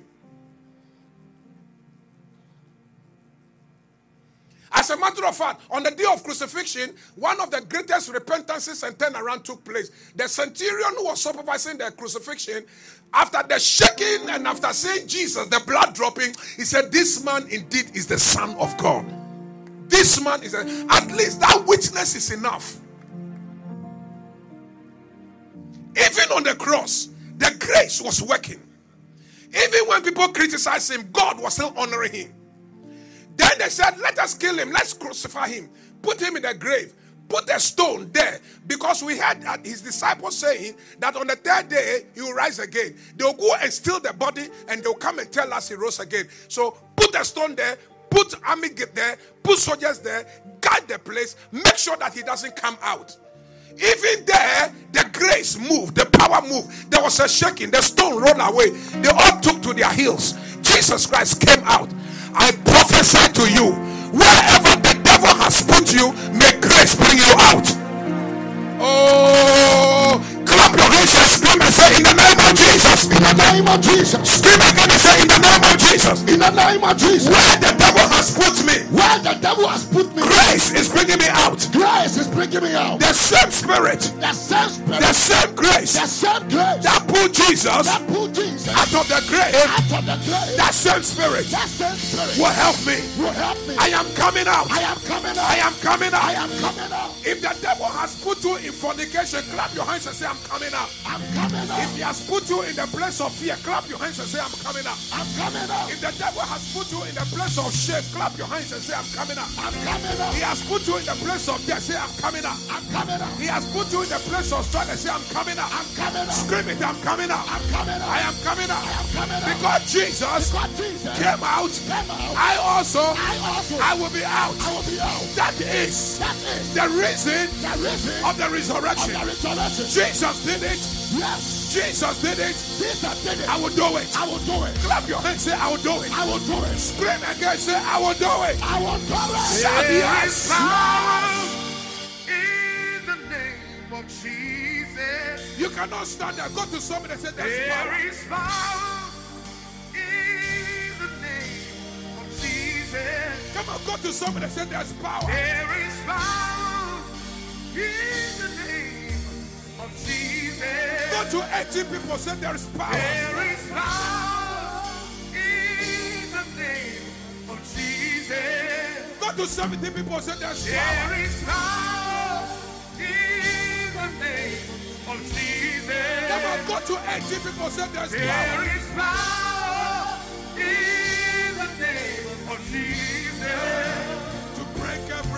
As a matter of fact, on the day of crucifixion, one of the greatest repentances and turnaround took place. The centurion who was supervising the crucifixion, after the shaking and after seeing Jesus, the blood dropping, he said, This man indeed is the Son of God. This man is, a, at least that witness is enough. Even on the cross, the grace was working. Even when people criticized him, God was still honoring him. Then they said, Let us kill him, let's crucify him, put him in the grave, put a stone there. Because we had uh, his disciples saying that on the third day he will rise again. They'll go and steal the body and they'll come and tell us he rose again. So put a stone there, put army there, put soldiers there, guard the place, make sure that he doesn't come out. Even there, the grace moved, the power moved. There was a shaking, the stone rolled away. They all took to their heels. Jesus Christ came out. I prophesy to you wherever the devil has put you, may grace bring you out. Oh, In the name of Jesus. Scream again and say, In the name of Jesus. In the name of Jesus. Where the devil has put me, Where the devil has put me. grace is bringing me out. Grace is bringing me out. The same spirit, The same spirit. the same grace The same grace. that pulled Jesus That put Jesus out of the grave, out of the grave. that same spirit That same spirit will help me. will help me. I am coming out. I am coming out. I am coming out. I am coming out. If the devil has put you in fornication, clap your hands and say, I'm coming out. I'm coming out. If he has put you in the place of fear, clap your hands and say, I'm coming out. I'm coming out. If the devil has put you in the place of shame, clap your hands and say, I'm coming out. I'm coming out. He has put you in the place of death, say, I'm coming out. I'm coming out. He has put you in the place of struggle, say, I'm coming out. I'm coming out. Scream it, I'm coming out. I'm coming out. I am coming out. I am coming out. Because Jesus God Jesus came out, came out. I also, I also I will be out. I will be out. That is That is the reason the reason of the of the resurrection. Jesus did it. Yes. Jesus did it. Jesus did it. I will do it. I will do it. Clap your hands, say, I will do it. I will do it. Scream again, say, I will do it. I will do it. Shout There yes. power in the name of Jesus. You cannot stand there. Go to somebody and say, There's power. There is power in the name of Jesus. Come on, go to somebody and say, There's power. There is power in the name of Jesus. Go to 18 people, say, There's power. There is power in the name of Jesus. Go to 70 people, say, There's power. There is power in the name of Jesus. Come on, go to 18 people, say, There power. is power in the name of Jesus.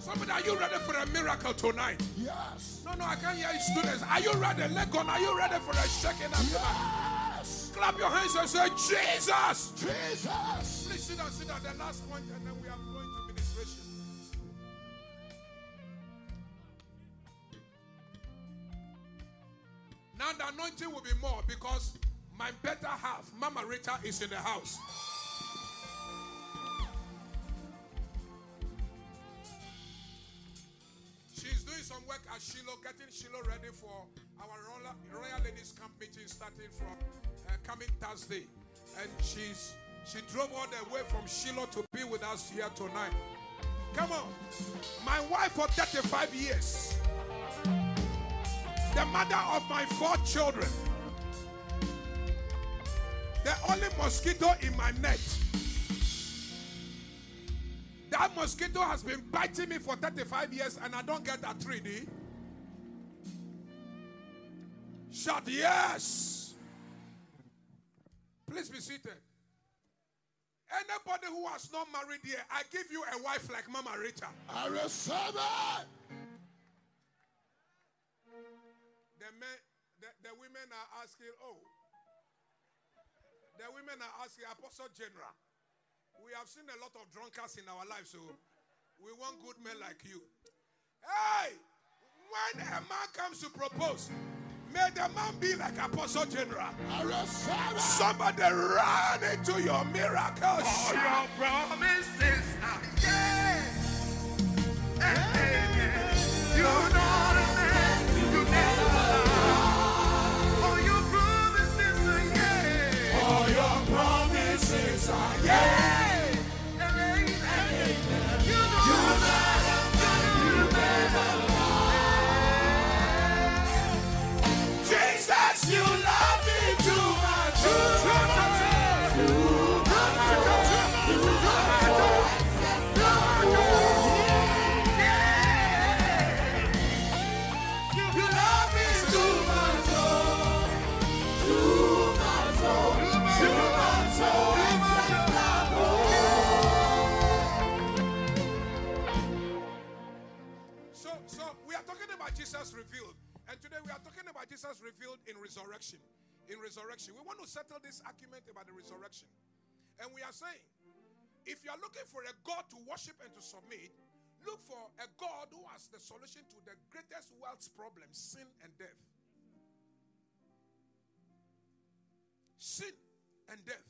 Somebody, are you ready for a miracle tonight? Yes. No, no, I can't hear you, students. Are you ready? Let go. Are you ready for a shaking up? Yes. Clap your hands and say, Jesus. Jesus. Please sit down, sit down. The last point, and then Now the anointing will be more because my better half, Mama Rita, is in the house. She's doing some work at Shiloh, getting Shiloh ready for our Royal, Royal Ladies Camp meeting starting from uh, coming Thursday. And she's she drove all the way from Shiloh to be with us here tonight. Come on. My wife for 35 years. The mother of my four children. The only mosquito in my net. That mosquito has been biting me for 35 years and I don't get a 3D. Shout yes. Please be seated. Anybody who has not married here, I give you a wife like Mama Rita. I receive it. The, women are asking, oh, the women are asking, Apostle General, we have seen a lot of drunkards in our lives, so we want good men like you. Hey, when a man comes to propose, may the man be like Apostle General. I receive it. Somebody run into your miracles. All your promises are yes amen. You know are Jesus revealed in resurrection. In resurrection. We want to settle this argument about the resurrection. And we are saying, if you are looking for a God to worship and to submit, look for a God who has the solution to the greatest world's problem sin and death. Sin and death.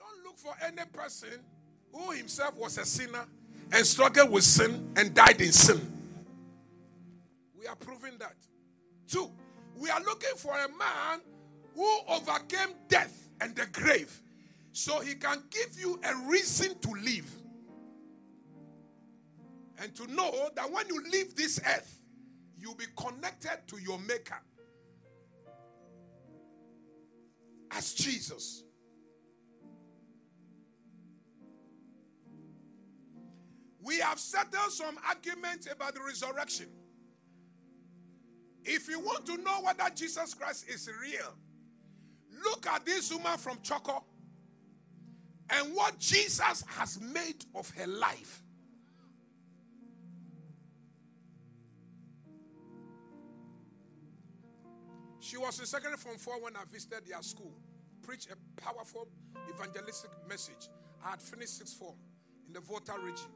Don't look for any person who himself was a sinner and struggled with sin and died in sin. We are proving that. Two, we are looking for a man who overcame death and the grave so he can give you a reason to live. And to know that when you leave this earth, you'll be connected to your Maker as Jesus. We have settled some arguments about the resurrection. If you want to know whether Jesus Christ is real, look at this woman from Choco and what Jesus has made of her life. She was in secondary form four when I visited their school, preached a powerful evangelistic message. I had finished sixth form in the Volta region.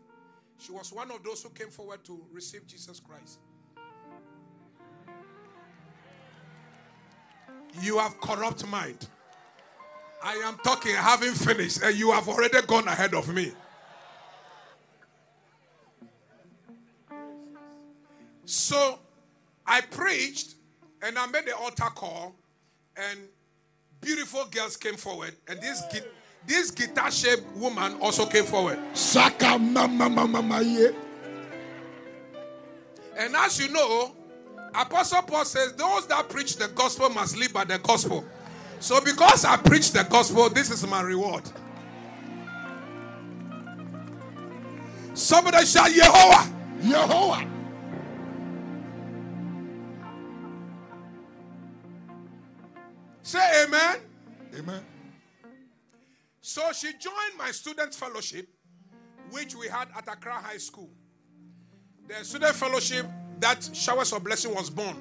She was one of those who came forward to receive Jesus Christ. You have corrupt mind. I am talking, having finished, and you have already gone ahead of me. So I preached and I made the altar call, and beautiful girls came forward, and this this guitar shaped woman also came forward. Saka mama mama mama ye. And as you know, Apostle Paul says those that preach the gospel must live by the gospel. So because I preach the gospel, this is my reward. Somebody shout Yehovah. Yehovah. Say amen. Amen. So she joined my student fellowship, which we had at Accra High School. The student fellowship that Showers of Blessing was born.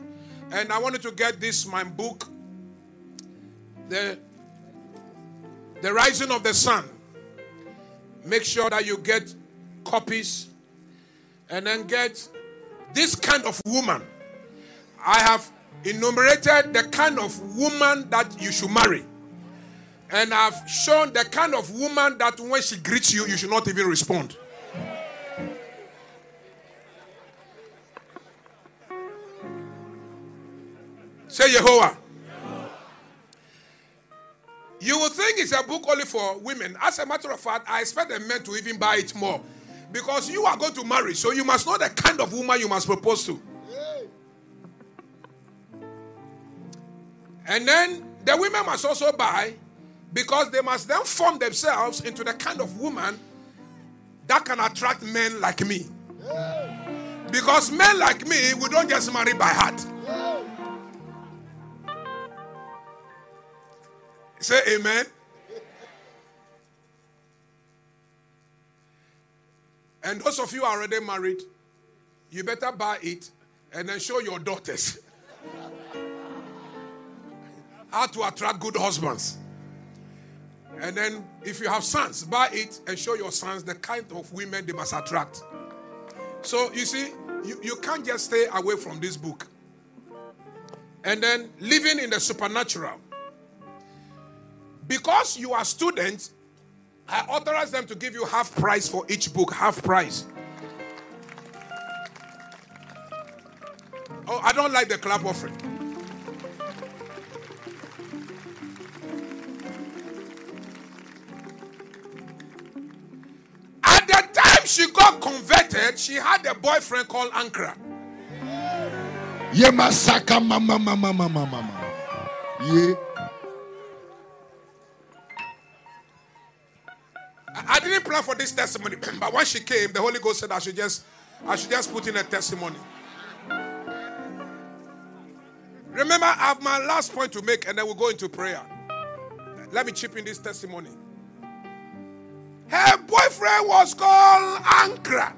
And I wanted to get this, my book, the, the Rising of the Sun. Make sure that you get copies and then get this kind of woman. I have enumerated the kind of woman that you should marry. And I've shown the kind of woman that when she greets you, you should not even respond. Say Yehovah. You will think it's a book only for women. As a matter of fact, I expect the men to even buy it more. Because you are going to marry, so you must know the kind of woman you must propose to. And then the women must also buy because they must then form themselves into the kind of woman that can attract men like me. Because men like me, we don't just marry by heart. Say amen. And those of you already married, you better buy it and then show your daughters how to attract good husbands. And then, if you have sons, buy it and show your sons the kind of women they must attract. So, you see, you, you can't just stay away from this book. And then, living in the supernatural. Because you are students, I authorize them to give you half price for each book, half price. Oh, I don't like the clap offering. At the time she got converted, she had a boyfriend called Ankrah. Ye masaka mama mama mama mama. Ye. I for this testimony, but when she came, the Holy Ghost said I should just I should just put in a testimony. Remember, I have my last point to make, and then we'll go into prayer. Let me chip in this testimony. Her boyfriend was called Ankrah.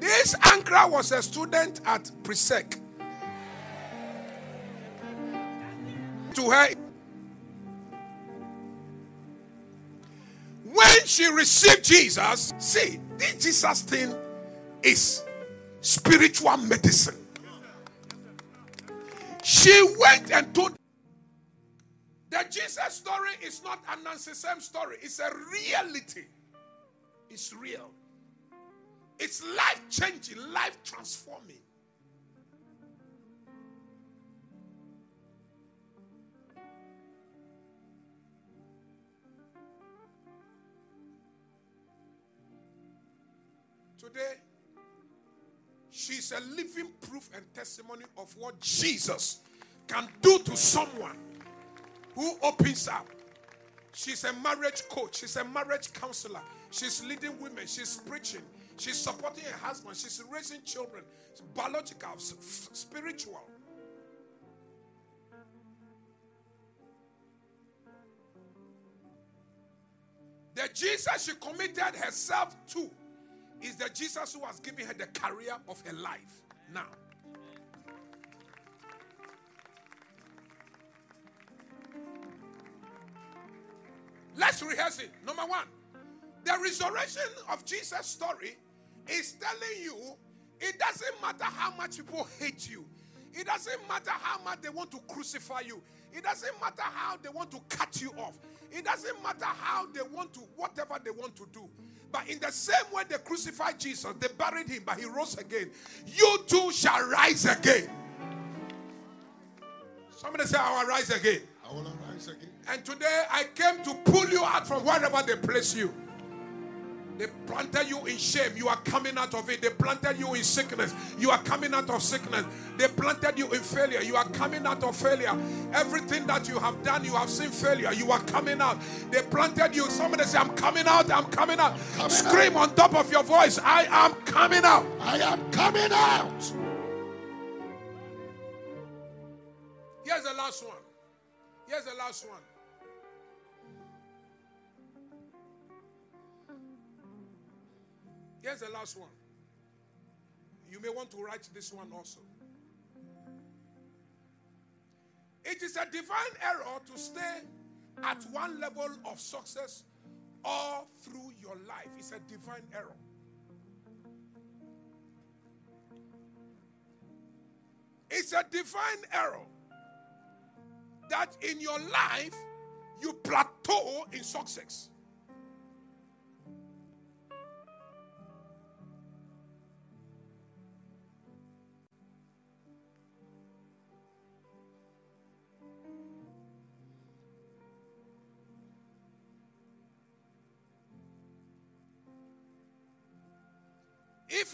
Miss Ankrah was a student at Presec. To her, she received Jesus, see, this Jesus thing is spiritual medicine. She went and told the Jesus story is not a nonsense story, it's a reality. It's real. It's life changing, life transforming. Today, she's a living proof and testimony of what Jesus can do to someone who opens up. She's a marriage coach, she's a marriage counselor, she's leading women, she's preaching, she's supporting her husband, she's raising children, biological, spiritual. The Jesus she committed herself to is the Jesus who has given her the career of her life now. Let's rehearse it. Number one, the resurrection of Jesus' story is telling you it doesn't matter how much people hate you, it doesn't matter how much they want to crucify you, it doesn't matter how they want to cut you off, it doesn't matter how they want to, whatever they want to do. But in the same way they crucified Jesus, they buried him, but he rose again. You too shall rise again. Somebody say, I will rise again. I will arise again. And today I came to pull you out from wherever they place you. They planted you in shame. You are coming out of it. They planted you in sickness. You are coming out of sickness. They planted you in failure. You are coming out of failure. Everything that you have done, you have seen failure. You are coming out. They planted you. Somebody say, I'm coming out. I'm coming out. Coming Scream out. on top of your voice. I am coming out. I am coming out. Here's the last one. Here's the last one. Here's the last one. You may want to write this one also. It is a divine error to stay at one level of success all through your life. It's a divine error. It's a divine error that in your life you plateau in success.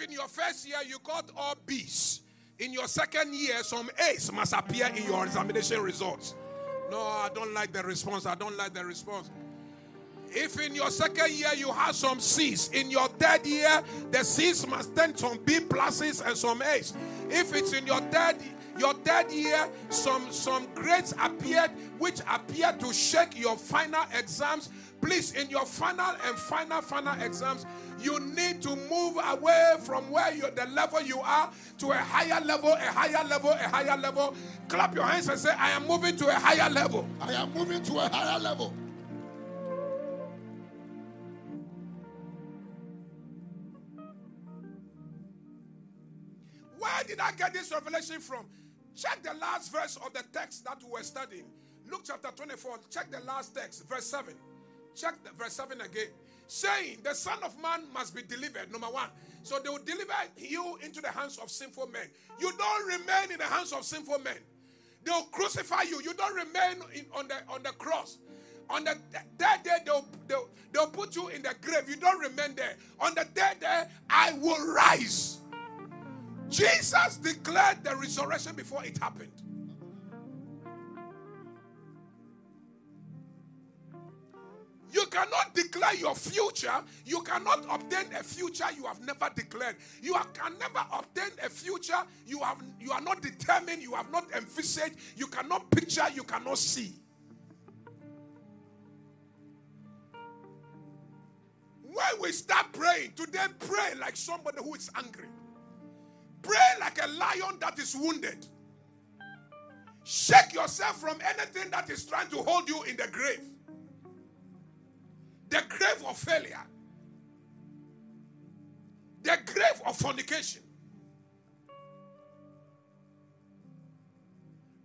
In your first year you got all B's, in your second year some A's must appear in your examination results. No, I don't like the response. I don't like the response. If in your second year you have some C's, in your third year the C's must turn some B pluses and some A's. If it's in your third your third year some some grades appeared which appear to shake your final exams. Please in your final and final final exams you need to move away from where you the level you are to a higher level a higher level a higher level. Clap your hands and say i am moving to a higher level. I am moving to a higher level. Did I get this revelation from? Check the last verse of the text that we were studying. Luke chapter 24. Check the last text, verse 7. Check the verse 7 again. Saying, The Son of Man must be delivered. Number one. So they will deliver you into the hands of sinful men. You don't remain in the hands of sinful men. They'll crucify you. You don't remain in, on, the, on the cross. On the th- third day, they'll, they'll, they'll put you in the grave. You don't remain there. On the third day, I will rise. Jesus declared the resurrection before it happened. You cannot declare your future. You cannot obtain a future you have never declared. You are- can never obtain a future you have you are not determined, you have not envisaged, you cannot picture, you cannot see. When we start praying, today pray like somebody who is angry. Pray like a lion that is wounded. Shake yourself from anything that is trying to hold you in the grave. The grave of failure. The grave of fornication.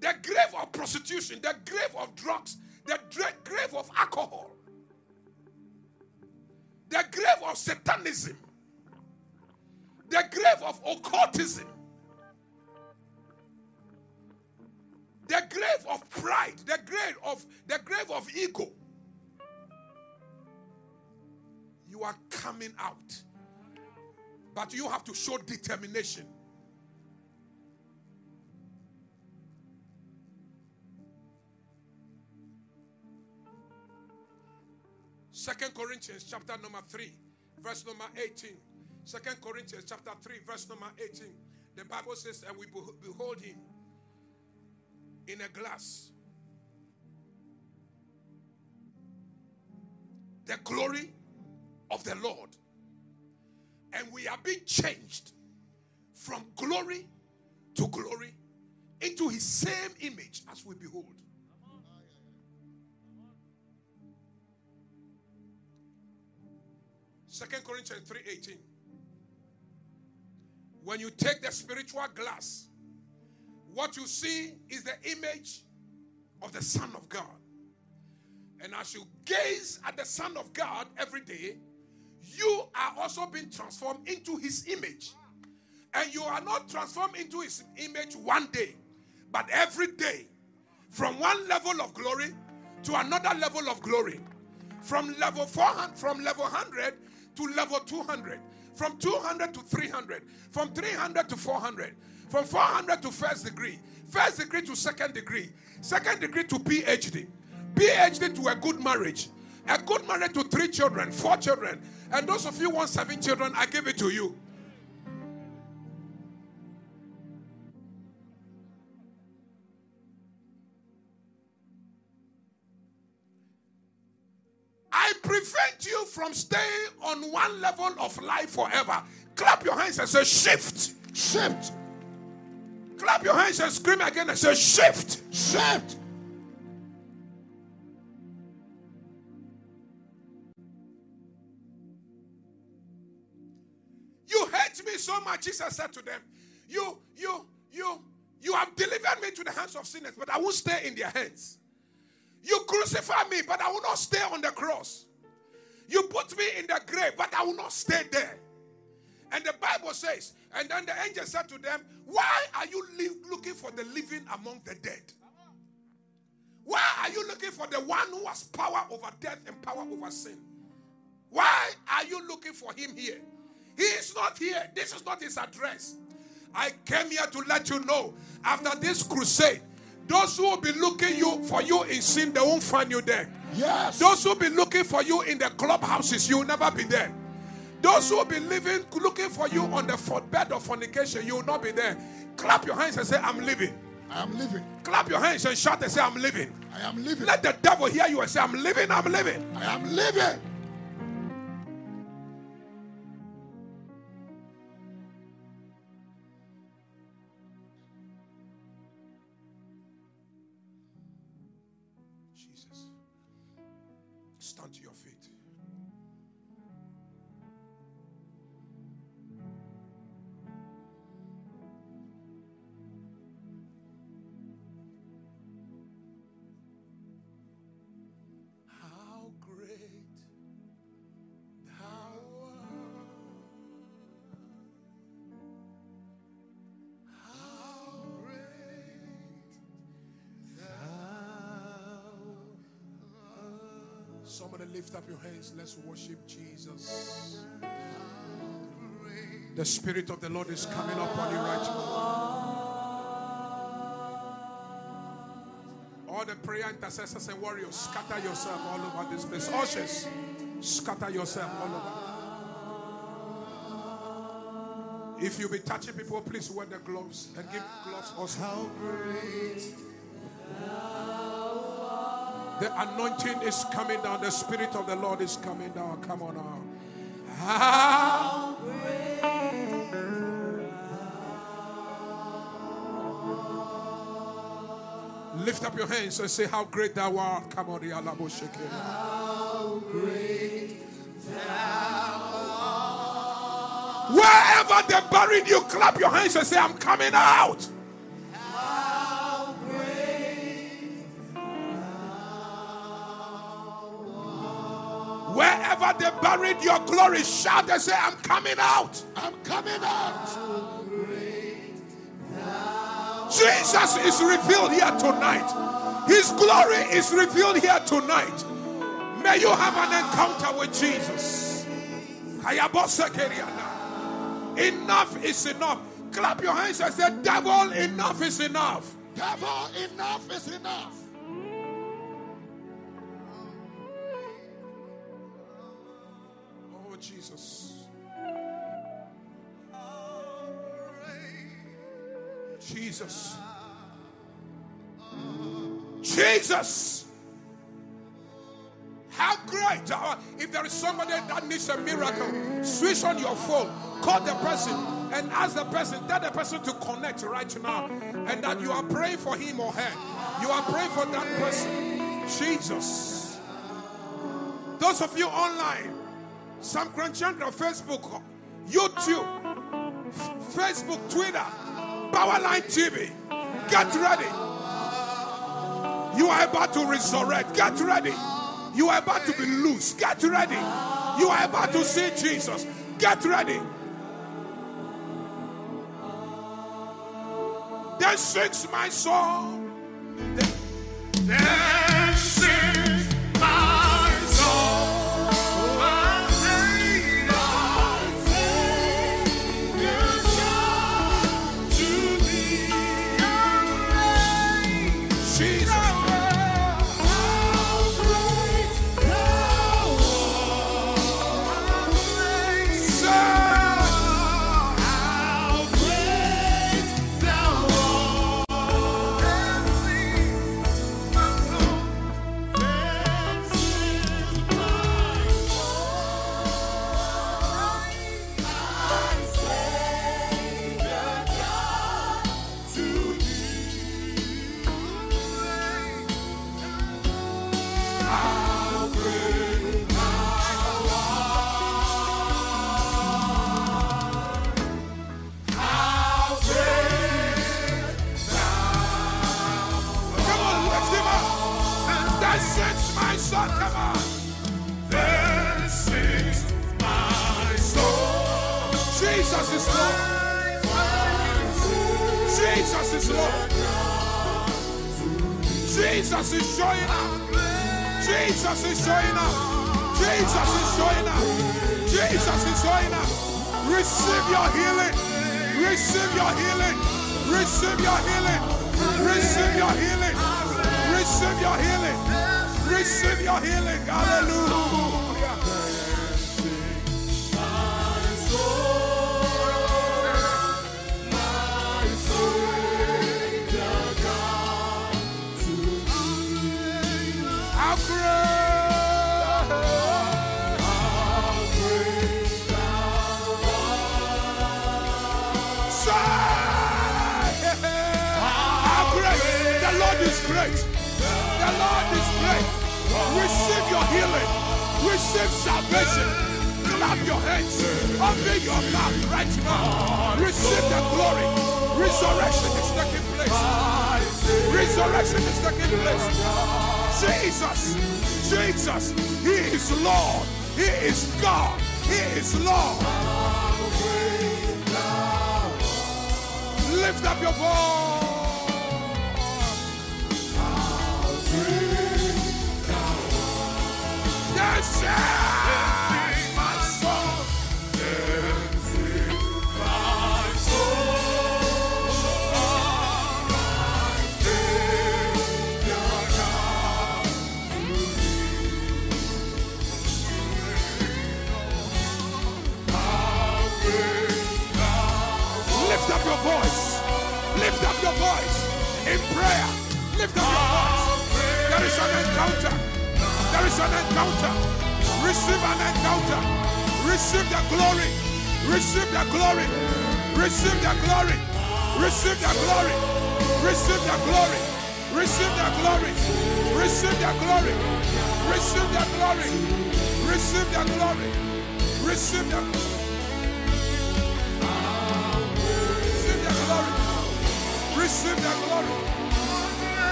The grave of prostitution. The grave of drugs. The grave of alcohol. The grave of satanism. The grave of occultism. The grave of pride. The grave of the grave of ego. You are coming out. But you have to show determination. Second Corinthians chapter number 3, verse number 18. Second Corinthians chapter 3, verse number 18. The Bible says, and we behold him in a glass. The glory of the Lord. And we are being changed from glory to glory into his same image as we behold. Second Corinthians 3:18. When you take the spiritual glass, what you see is the image of the Son of God. And as you gaze at the Son of God every day, you are also being transformed into his image. And you are not transformed into his image one day, but every day. From one level of glory to another level of glory. From level 400, from level 100 to level 200, from 200 to 300, from 300 to 400, from 400 to first degree, first degree to second degree, second degree to PhD, PhD to a good marriage, a good marriage to three children, four children, and those of you want seven children, I give it to you. Prevent you from staying on one level of life forever. Clap your hands and say, Shift. Shift. Clap your hands and scream again and say, Shift. Shift. You hate me so much, Jesus said to them. You, you, you, you have delivered me to the hands of sinners, but I won't stay in their hands. You crucify me, but I will not stay on the cross. You put me in the grave, but I will not stay there. And the Bible says, and then the angel said to them, Why are you looking for the living among the dead? Why are you looking for the one who has power over death and power over sin? Why are you looking for him here? He is not here. This is not his address. I came here to let you know after this crusade, those who will be looking you for you in sin, they won't find you there. Yes. Those who be looking for you in the clubhouses, you will never be there. Those who will be living, looking for you on the bed of fornication, you will not be there. Clap your hands and say, I'm living. I am living. Clap your hands and shout and say, I'm living. I am living. Let the devil hear you and say, I'm living, I'm living. I am living. Somebody lift up your hands. Let's worship Jesus. The Spirit of the Lord is coming upon you right now. All the prayer intercessors and warriors, scatter yourself all over this place. Ushers, scatter yourself all over. If you be touching people, please wear the gloves and give gloves also. How great the anointing is coming down. The Spirit of the Lord is coming down. Come on now. How Lift up your hands and say, How great thou art. Come on, Yalabushiki. How great thou art. Wherever they buried you, clap your hands and say, I'm coming out. Buried your glory, shout and say, I'm coming out. I'm coming out. Jesus is revealed here tonight. His glory is revealed here tonight. May you have an encounter with Jesus. Enough is enough. Clap your hands and say, Devil, enough is enough. Devil, enough is enough. Jesus. How great. if there is somebody that needs a miracle, switch on your phone, call the person, and ask the person, tell the person to connect right now, and that you are praying for him or her. You are praying for that person. Jesus. Those of you online, Sam Korankye Ankrah, Facebook, YouTube, Facebook, Twitter, Powerline TV, get ready. You are about to resurrect. Get ready. You are about to be loose. Get ready. You are about to see Jesus. Get ready. Then sings my soul. Then, then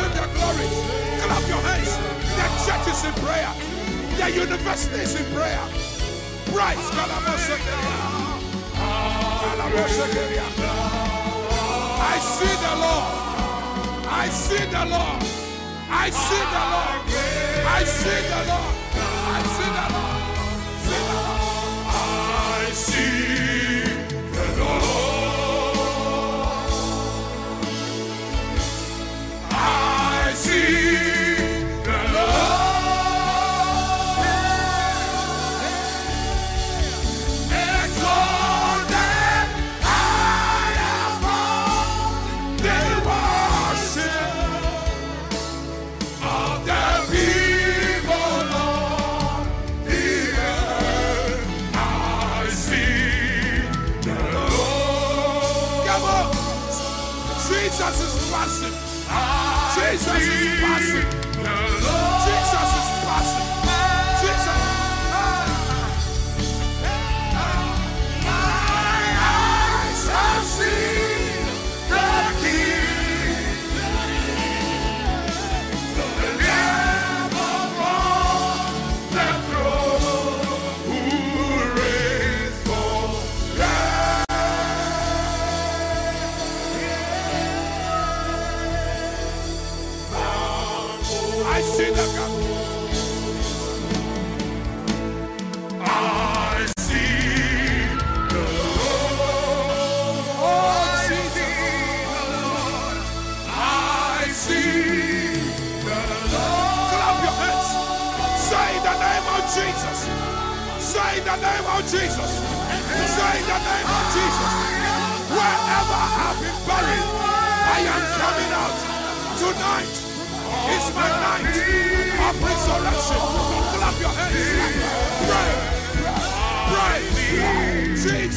Receive the glory. Clap your hands. The church is in prayer. The university is in prayer. Kalamosekeria. I see the Lord. I see the Lord. I see the Lord. I see the Lord. I see the Lord. See the Lord. I see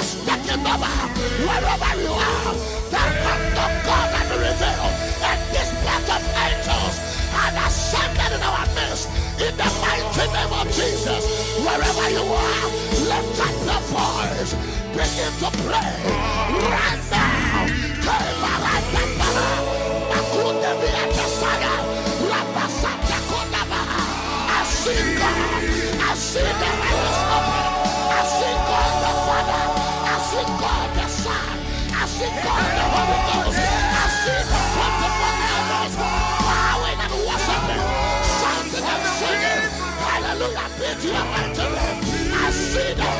has taken over wherever you are. The hand of God has been revealed. And this part of angels are ascended in our midst. In the mighty name of Jesus. Wherever you are, lift up your voice. Begin to pray right now. I see God. I see the I see the. I see the 24 elders bowing and worshiping, shouting and singing. Hallelujah be to your mighty name. I see the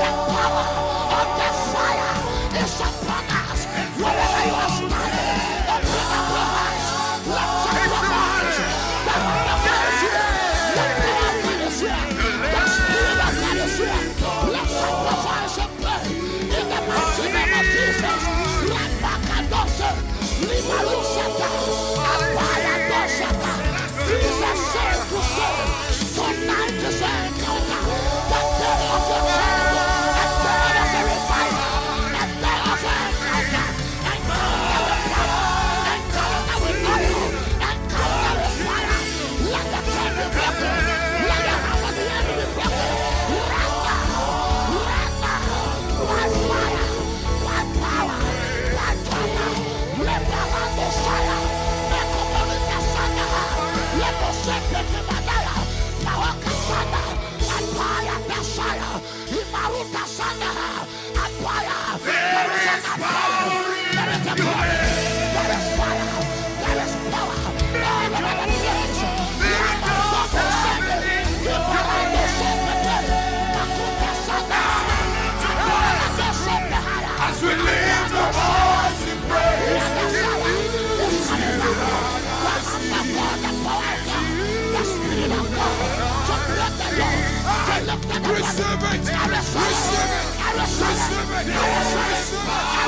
Right.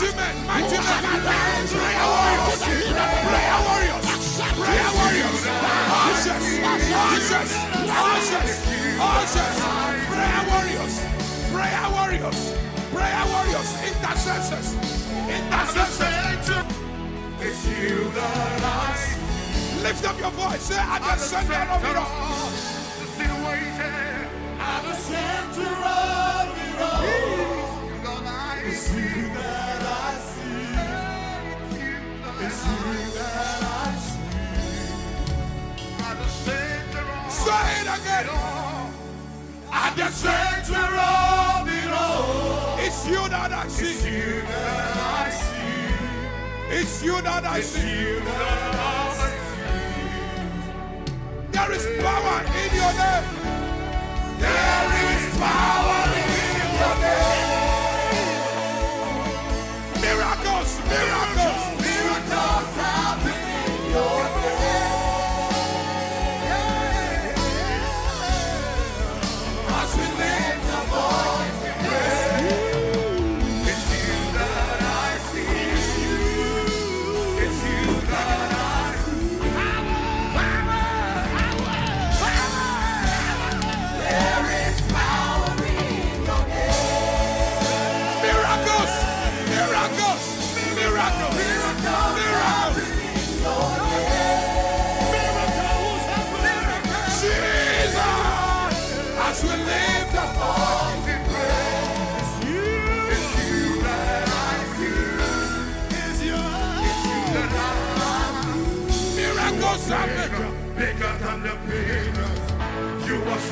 Mighty men, mighty men. Prayer warriors. Prayer warriors. Prayer warriors. Ashes. Ashes. Ashes. Ashes. Prayer warriors. Prayer warriors. Prayer warriors. Intercessors. Intercessors. It's you that I lift up your voice. Say, I'm the center of it all. I'm the center of it all. It's you. say it again. At the center of it all, it's you that I see. It's you that I see. It's you that I see. There is power in your name. There is power in your name. Miracles, miracles.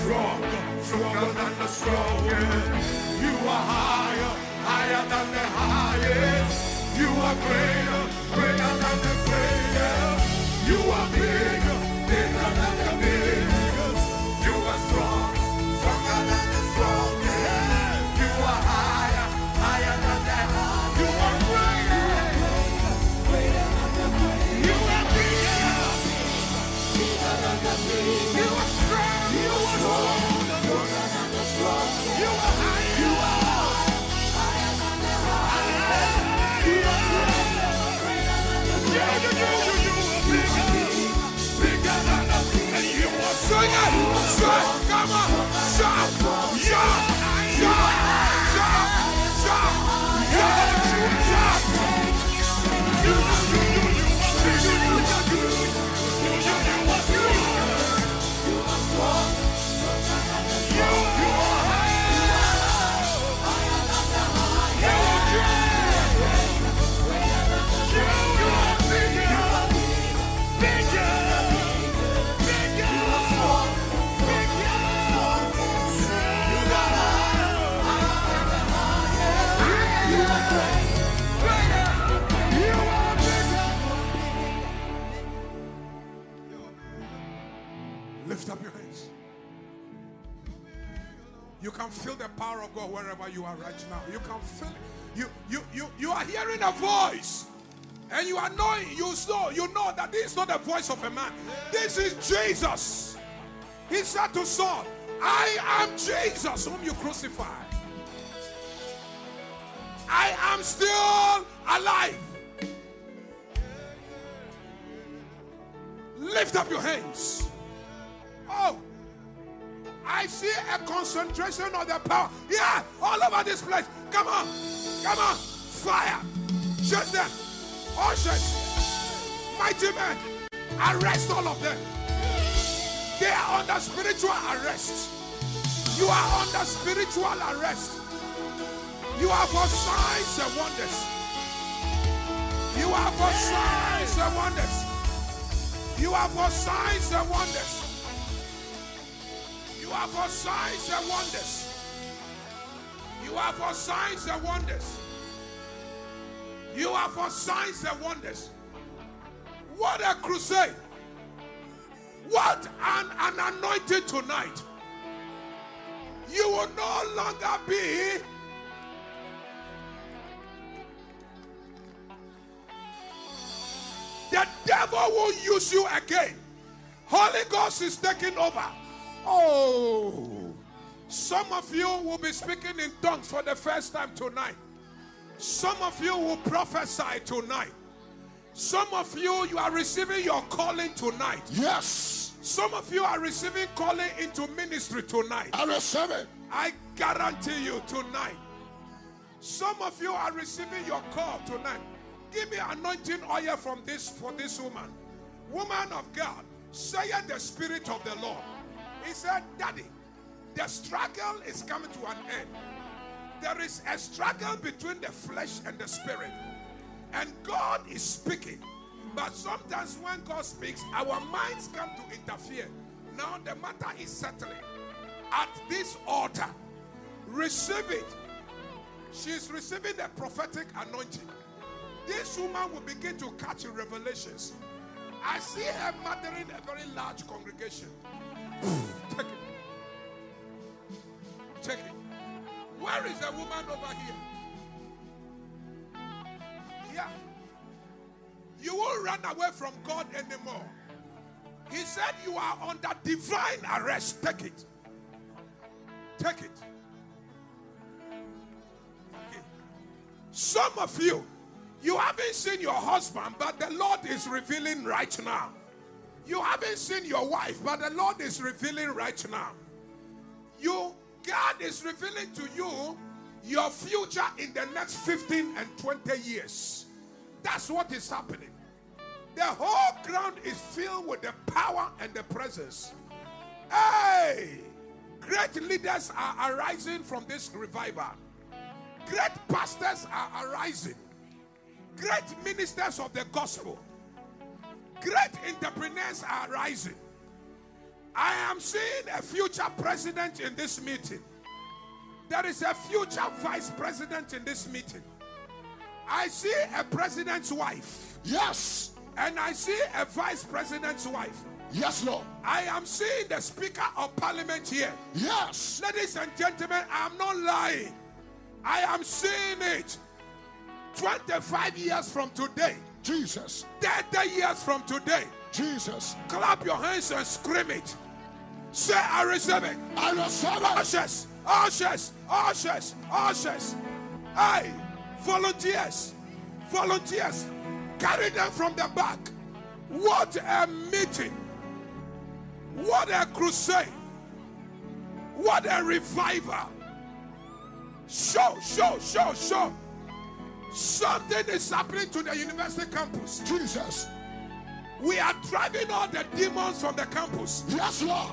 stronger, stronger than the strongest. You are higher, higher than the highest. You are greater, greater than the greatest. You are bigger. power of God wherever you are right now. You can feel it. You, you, you, you are hearing a voice. And you are knowing, you know, you know that this is not the voice of a man. This is Jesus. He said to Saul, I am Jesus whom you crucified. I am still alive. Lift up your hands. Oh. I see a concentration of the power. Yeah, all over this place. Come on, come on, fire. Shut them. Ushers, mighty men, arrest all of them. They are under spiritual arrest. You are under spiritual arrest. You are for signs and wonders. You are for signs and wonders. You are for signs and wonders. You are for signs and wonders. You are for signs and wonders. You are for signs and wonders. What a crusade! What an, an anointing tonight. You will no longer be the devil will use you again. Holy Ghost is taking over. Oh, some of you will be speaking in tongues for the first time tonight. Some of you will prophesy tonight. Some of you, you are receiving your calling tonight. Yes. Some of you are receiving calling into ministry tonight. I receive it. I guarantee you tonight. Some of you are receiving your call tonight. Give me anointing oil from this for this woman. Woman of God, say the spirit of the Lord. He said, Daddy, the struggle is coming to an end. There is a struggle between the flesh and the spirit. And God is speaking. But sometimes when God speaks, our minds come to interfere. Now the matter is settling. At this altar, receive it. She's receiving the prophetic anointing. This woman will begin to catch revelations. I see her mothering a very large congregation. Take it. Take it. Where is the woman over here? Yeah. You won't run away from God anymore. He said you are under divine arrest. Take it. Take it. Some of you, you haven't seen your husband, but the Lord is revealing right now. You haven't seen your wife, but the Lord is revealing right now. You, God is revealing to you your future in the next 15 and 20 years. That's what is happening. The whole ground is filled with the power and the presence. Hey, great leaders are arising from this revival. Great pastors are arising. Great ministers of the gospel. Great entrepreneurs are rising. I am seeing a future president in this meeting. There is a future vice president in this meeting. I see a president's wife. Yes. And I see a vice president's wife. Yes, Lord. I am seeing the speaker of parliament here. Yes. Ladies and gentlemen, I am not lying. I am seeing it. 25 years from today, Jesus. 30 years from today, Jesus. clap your hands and scream it. Say, I receive it. I receive it. Ashes, ushers, ushers, ushers. Hey, volunteers, volunteers, carry them from the back. What a meeting! What a crusade! What a revival! Show, show, show, show. Something is happening to the university campus. Jesus. We are driving all the demons from the campus. Yes, Lord.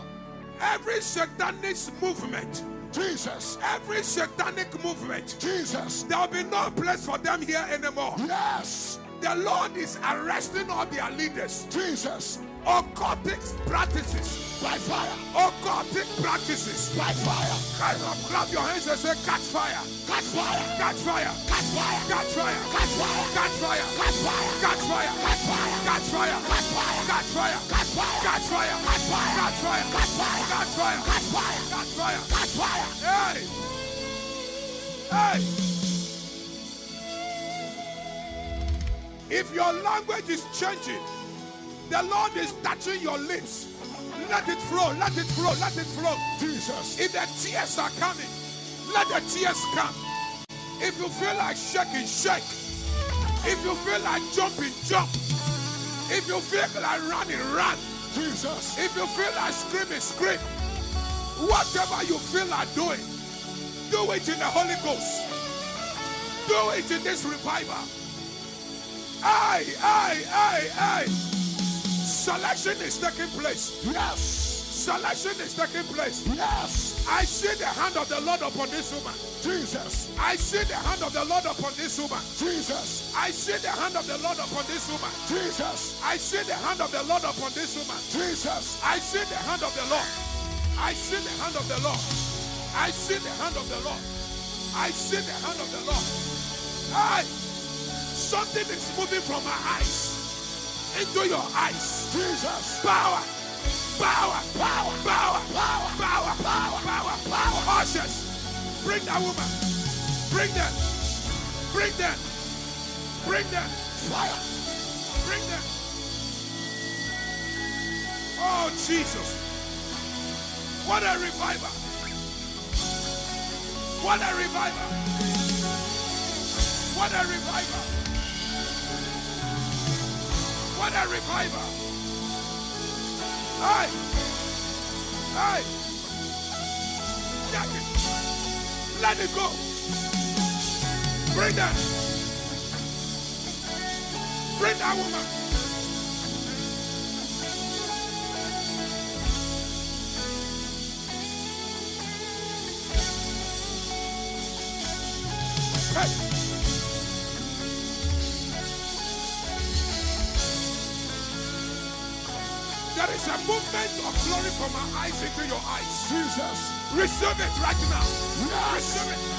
Every satanic movement, Jesus. every satanic movement, Jesus. there will be no place for them here anymore. Yes. The Lord is arresting all their leaders. Jesus. Occultic practices, By fire. occultic practices. By fire. Kind of clap your hands and say, catch fire, Catch fire. catch fire, Catch fire. catch fire, Catch fire. catch fire, Catch fire. catch fire, Catch fire. catch fire, Catch fire. catch fire, Catch fire. catch fire, Catch fire. catch fire, Catch fire. catch fire, Catch fire. catch fire. Catch fire. Hey! Hey! If your language is changing, the Lord is touching your lips. Let it flow, let it flow, let it flow. Jesus. If the tears are coming, let the tears come. If you feel like shaking, shake. If you feel like jumping, jump. If you feel like running, run. Jesus. If you feel like screaming, scream. Whatever you feel like doing, do it in the Holy Ghost. Do it in this revival. Aye, aye, aye, aye. Selection is taking place. Yes. Selection is taking place. Yes. I see the hand of the Lord upon this woman. Jesus. I see the hand of the Lord upon this woman. Jesus. I see the hand of the Lord upon this woman. Jesus. I see the hand of the Lord upon this woman. Jesus. I see the hand of the Lord. I see the hand of the Lord. I see the hand of the Lord. I see the hand of the Lord. Aye. Something is moving from my eyes into your eyes. Jesus. Power. Power. Power. Power. Power. Power. Power. Power. Power. Ushers. Bring that woman. Bring them. Bring them. Bring them. Fire. Bring them. Oh, Jesus. What a revival. What a revival. What a revival. What a revival. Hey. Hey. Jack it. Let it go. Bring that. Bring that woman. Hey. A movement of glory from our eyes into your eyes. Jesus. Receive it right now. Yes. Receive it.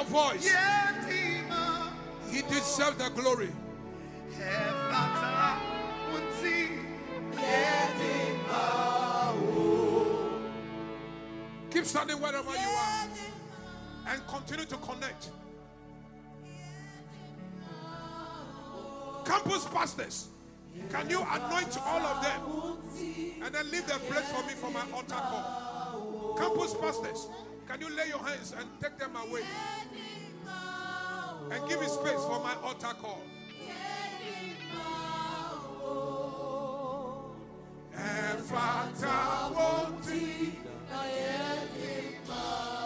Your voice? He deserves the glory. Keep standing wherever you are and continue to connect. Campus pastors, can you anoint all of them and then leave the place for me for my altar call? Campus pastors, can you lay your hands and take them away and give me space for my altar call? Ephata wonti. Oh,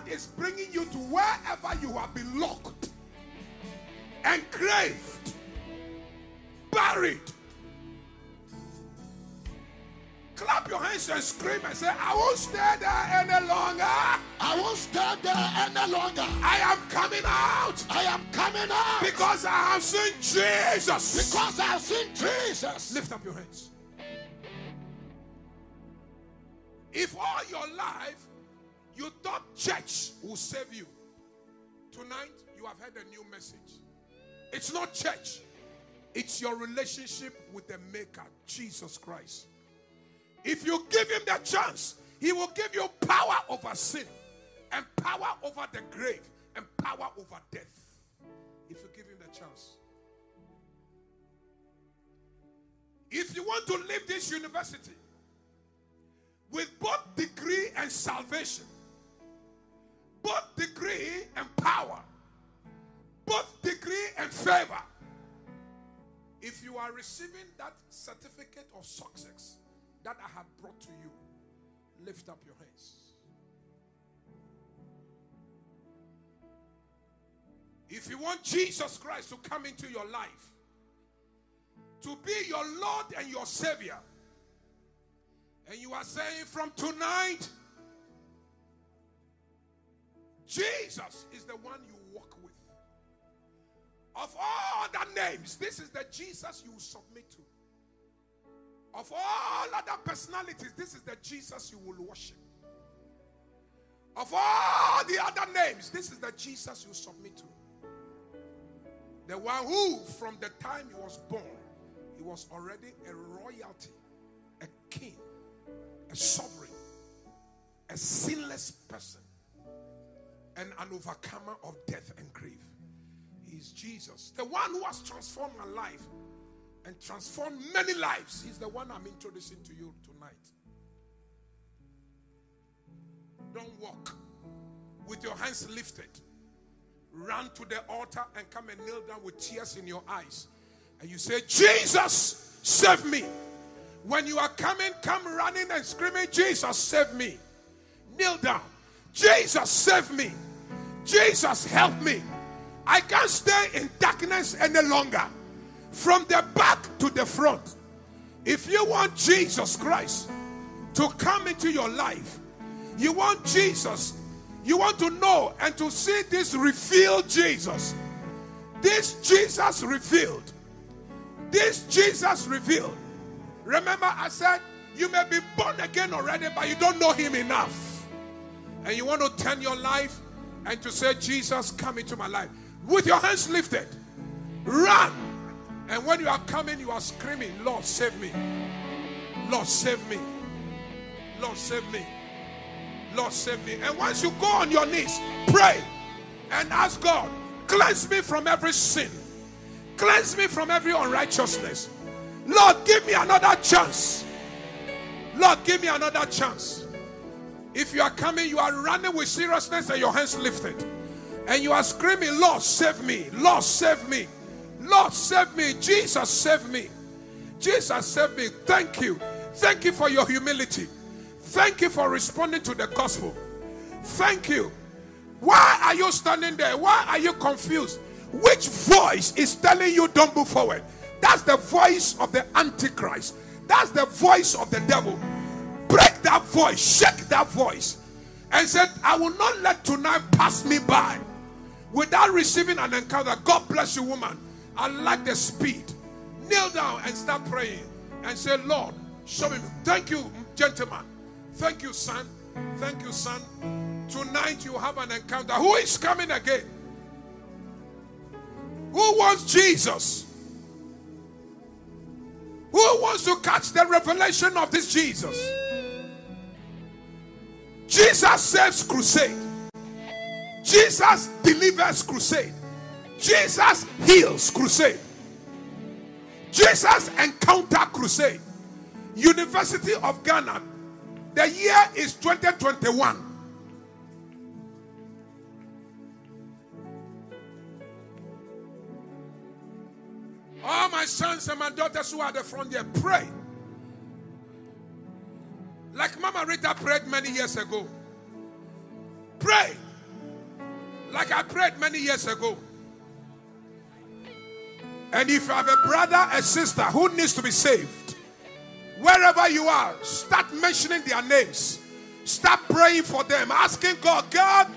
God is bringing you to wherever you have been locked, engraved, buried. Clap your hands and scream and say, I won't stay there any longer. I won't stay there any longer. I am coming out I am coming out because I have seen Jesus. because I have seen Jesus. Lift up your hands. If all your life you thought church will save you, tonight you have heard a new message. It's not church, it's your relationship with the Maker, Jesus Christ. If you give him the chance, he will give you power over sin, and power over the grave, and power over death. If you give him the chance. If you want to leave this university with both degree and salvation, both degree and power, both degree and favor, if you are receiving that certificate of success that I have brought to you, lift up your hands. If you want Jesus Christ to come into your life, to be your Lord and your Savior, and you are saying from tonight, Jesus is the one you walk with. Of all the names, this is the Jesus you submit to. Of all other personalities, this is the Jesus you will worship. Of all the other names, this is the Jesus you submit to. The one who, from the time he was born, he was already a royalty, a king, a sovereign, a sinless person, and an overcomer of death and grief. He is Jesus, the one who has transformed my life and transformed many lives. He's the one I'm introducing to you tonight. Don't walk with your hands lifted. Run to the altar and come and kneel down with tears in your eyes. And you say, Jesus, save me. When you are coming, come running and screaming, Jesus, save me. Kneel down. Jesus, save me. Jesus, help me. I can't stay in darkness any longer. From the back to the front. If you want Jesus Christ to come into your life, you want Jesus, you want to know and to see this revealed Jesus. This Jesus revealed. This Jesus revealed. Remember, I said you may be born again already, but you don't know him enough. And you want to turn your life and to say, Jesus, come into my life. With your hands lifted, run. And when you are coming, you are screaming, Lord, save me. Lord, save me. Lord, save me. Lord, save me. And once you go on your knees, pray and ask God, cleanse me from every sin, cleanse me from every unrighteousness. Lord, give me another chance. Lord, give me another chance. If you are coming, you are running with seriousness and your hands lifted, and you are screaming, Lord, save me. Lord, save me. Lord, save me. Jesus, save me. Jesus, save me. Thank you. Thank you for your humility. Thank you for responding to the gospel. Thank you. Why are you standing there? Why are you confused? Which voice is telling you don't move forward? That's the voice of the Antichrist. That's the voice of the devil. Break that voice, shake that voice, and said, I will not let tonight pass me by without receiving an encounter. God bless you, woman. I like the speed. Kneel down and start praying and say, Lord, show me. Thank you, gentlemen. Thank you, son. Thank you, son. tonight you have an encounter. Who is coming again? Who wants Jesus? Who wants to catch the revelation of this Jesus? Jesus saves crusade. Jesus delivers crusade. Jesus heals crusade. Jesus encounter crusade. University of Ghana. The year is 2021. All my sons and my daughters who are at the front there, pray. Like Mama Rita prayed many years ago. Pray. Like I prayed many years ago. And if you have a brother, a sister who needs to be saved, wherever you are, start mentioning their names. Start praying for them, asking God, God,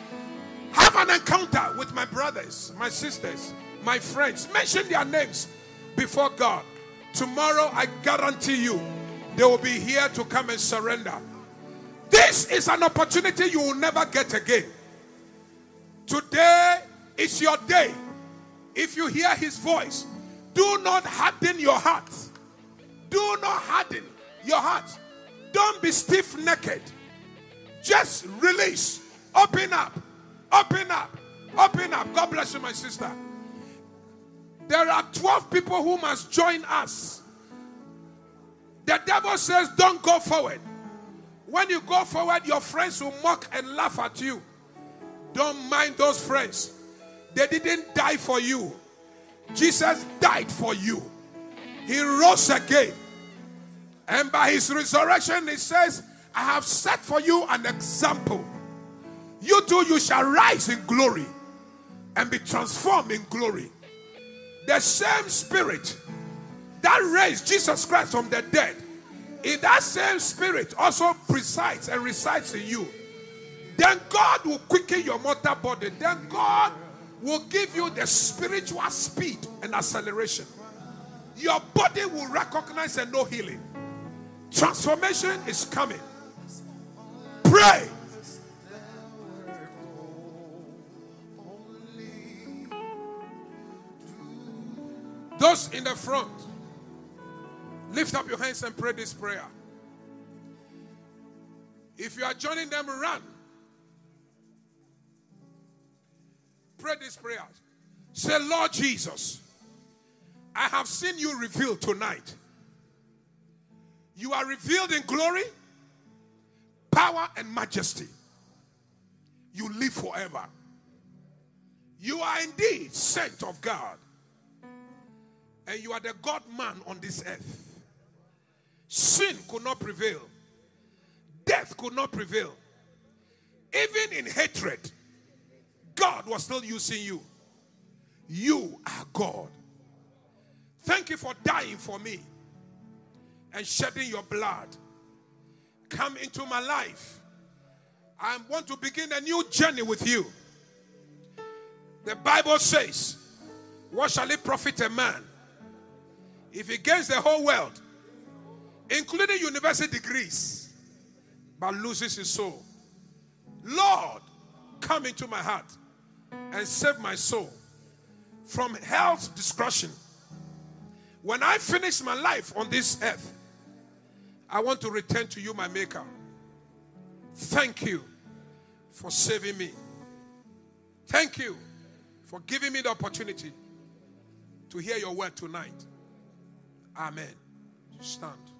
have an encounter with my brothers, my sisters, my friends. Mention their names before God. Tomorrow, I guarantee you, they will be here to come and surrender. This is an opportunity you will never get again. Today is your day. If you hear his voice, do not harden your heart. Do not harden your heart. Don't be stiff necked. Just release. Open up. Open up. Open up. God bless you, my sister. There are 12 people who must join us. The devil says, Don't go forward. When you go forward, your friends will mock and laugh at you. Don't mind those friends. They didn't die for you, Jesus died for you. He rose again. And by his resurrection, he says, I have set for you an example. You too, you shall rise in glory and be transformed in glory. The same spirit that raised Jesus Christ from the dead, in that same spirit also presides and resides in you. Then God will quicken your mortal body. Then God will give you the spiritual speed and acceleration. Your body will recognize and know healing. Transformation is coming. Pray. Those in the front, lift up your hands and pray this prayer. If you are joining them, run. Pray this prayer. Say, Lord Jesus, I have seen you revealed tonight. You are revealed in glory, power, and majesty. You live forever. You are indeed sent of God. And you are the God man on this earth. Sin could not prevail, death could not prevail. Even in hatred, God was still using you. You are God. Thank you for dying for me and shedding your blood. Come into my life. I want to begin a new journey with you. The Bible says, What shall it profit a man if he gains the whole world, including university degrees, but loses his soul? Lord, come into my heart and save my soul from hell's destruction. When I finish my life on this earth, I want to return to you, my Maker. Thank you for saving me. Thank you for giving me the opportunity to hear your word tonight. Amen. Stand.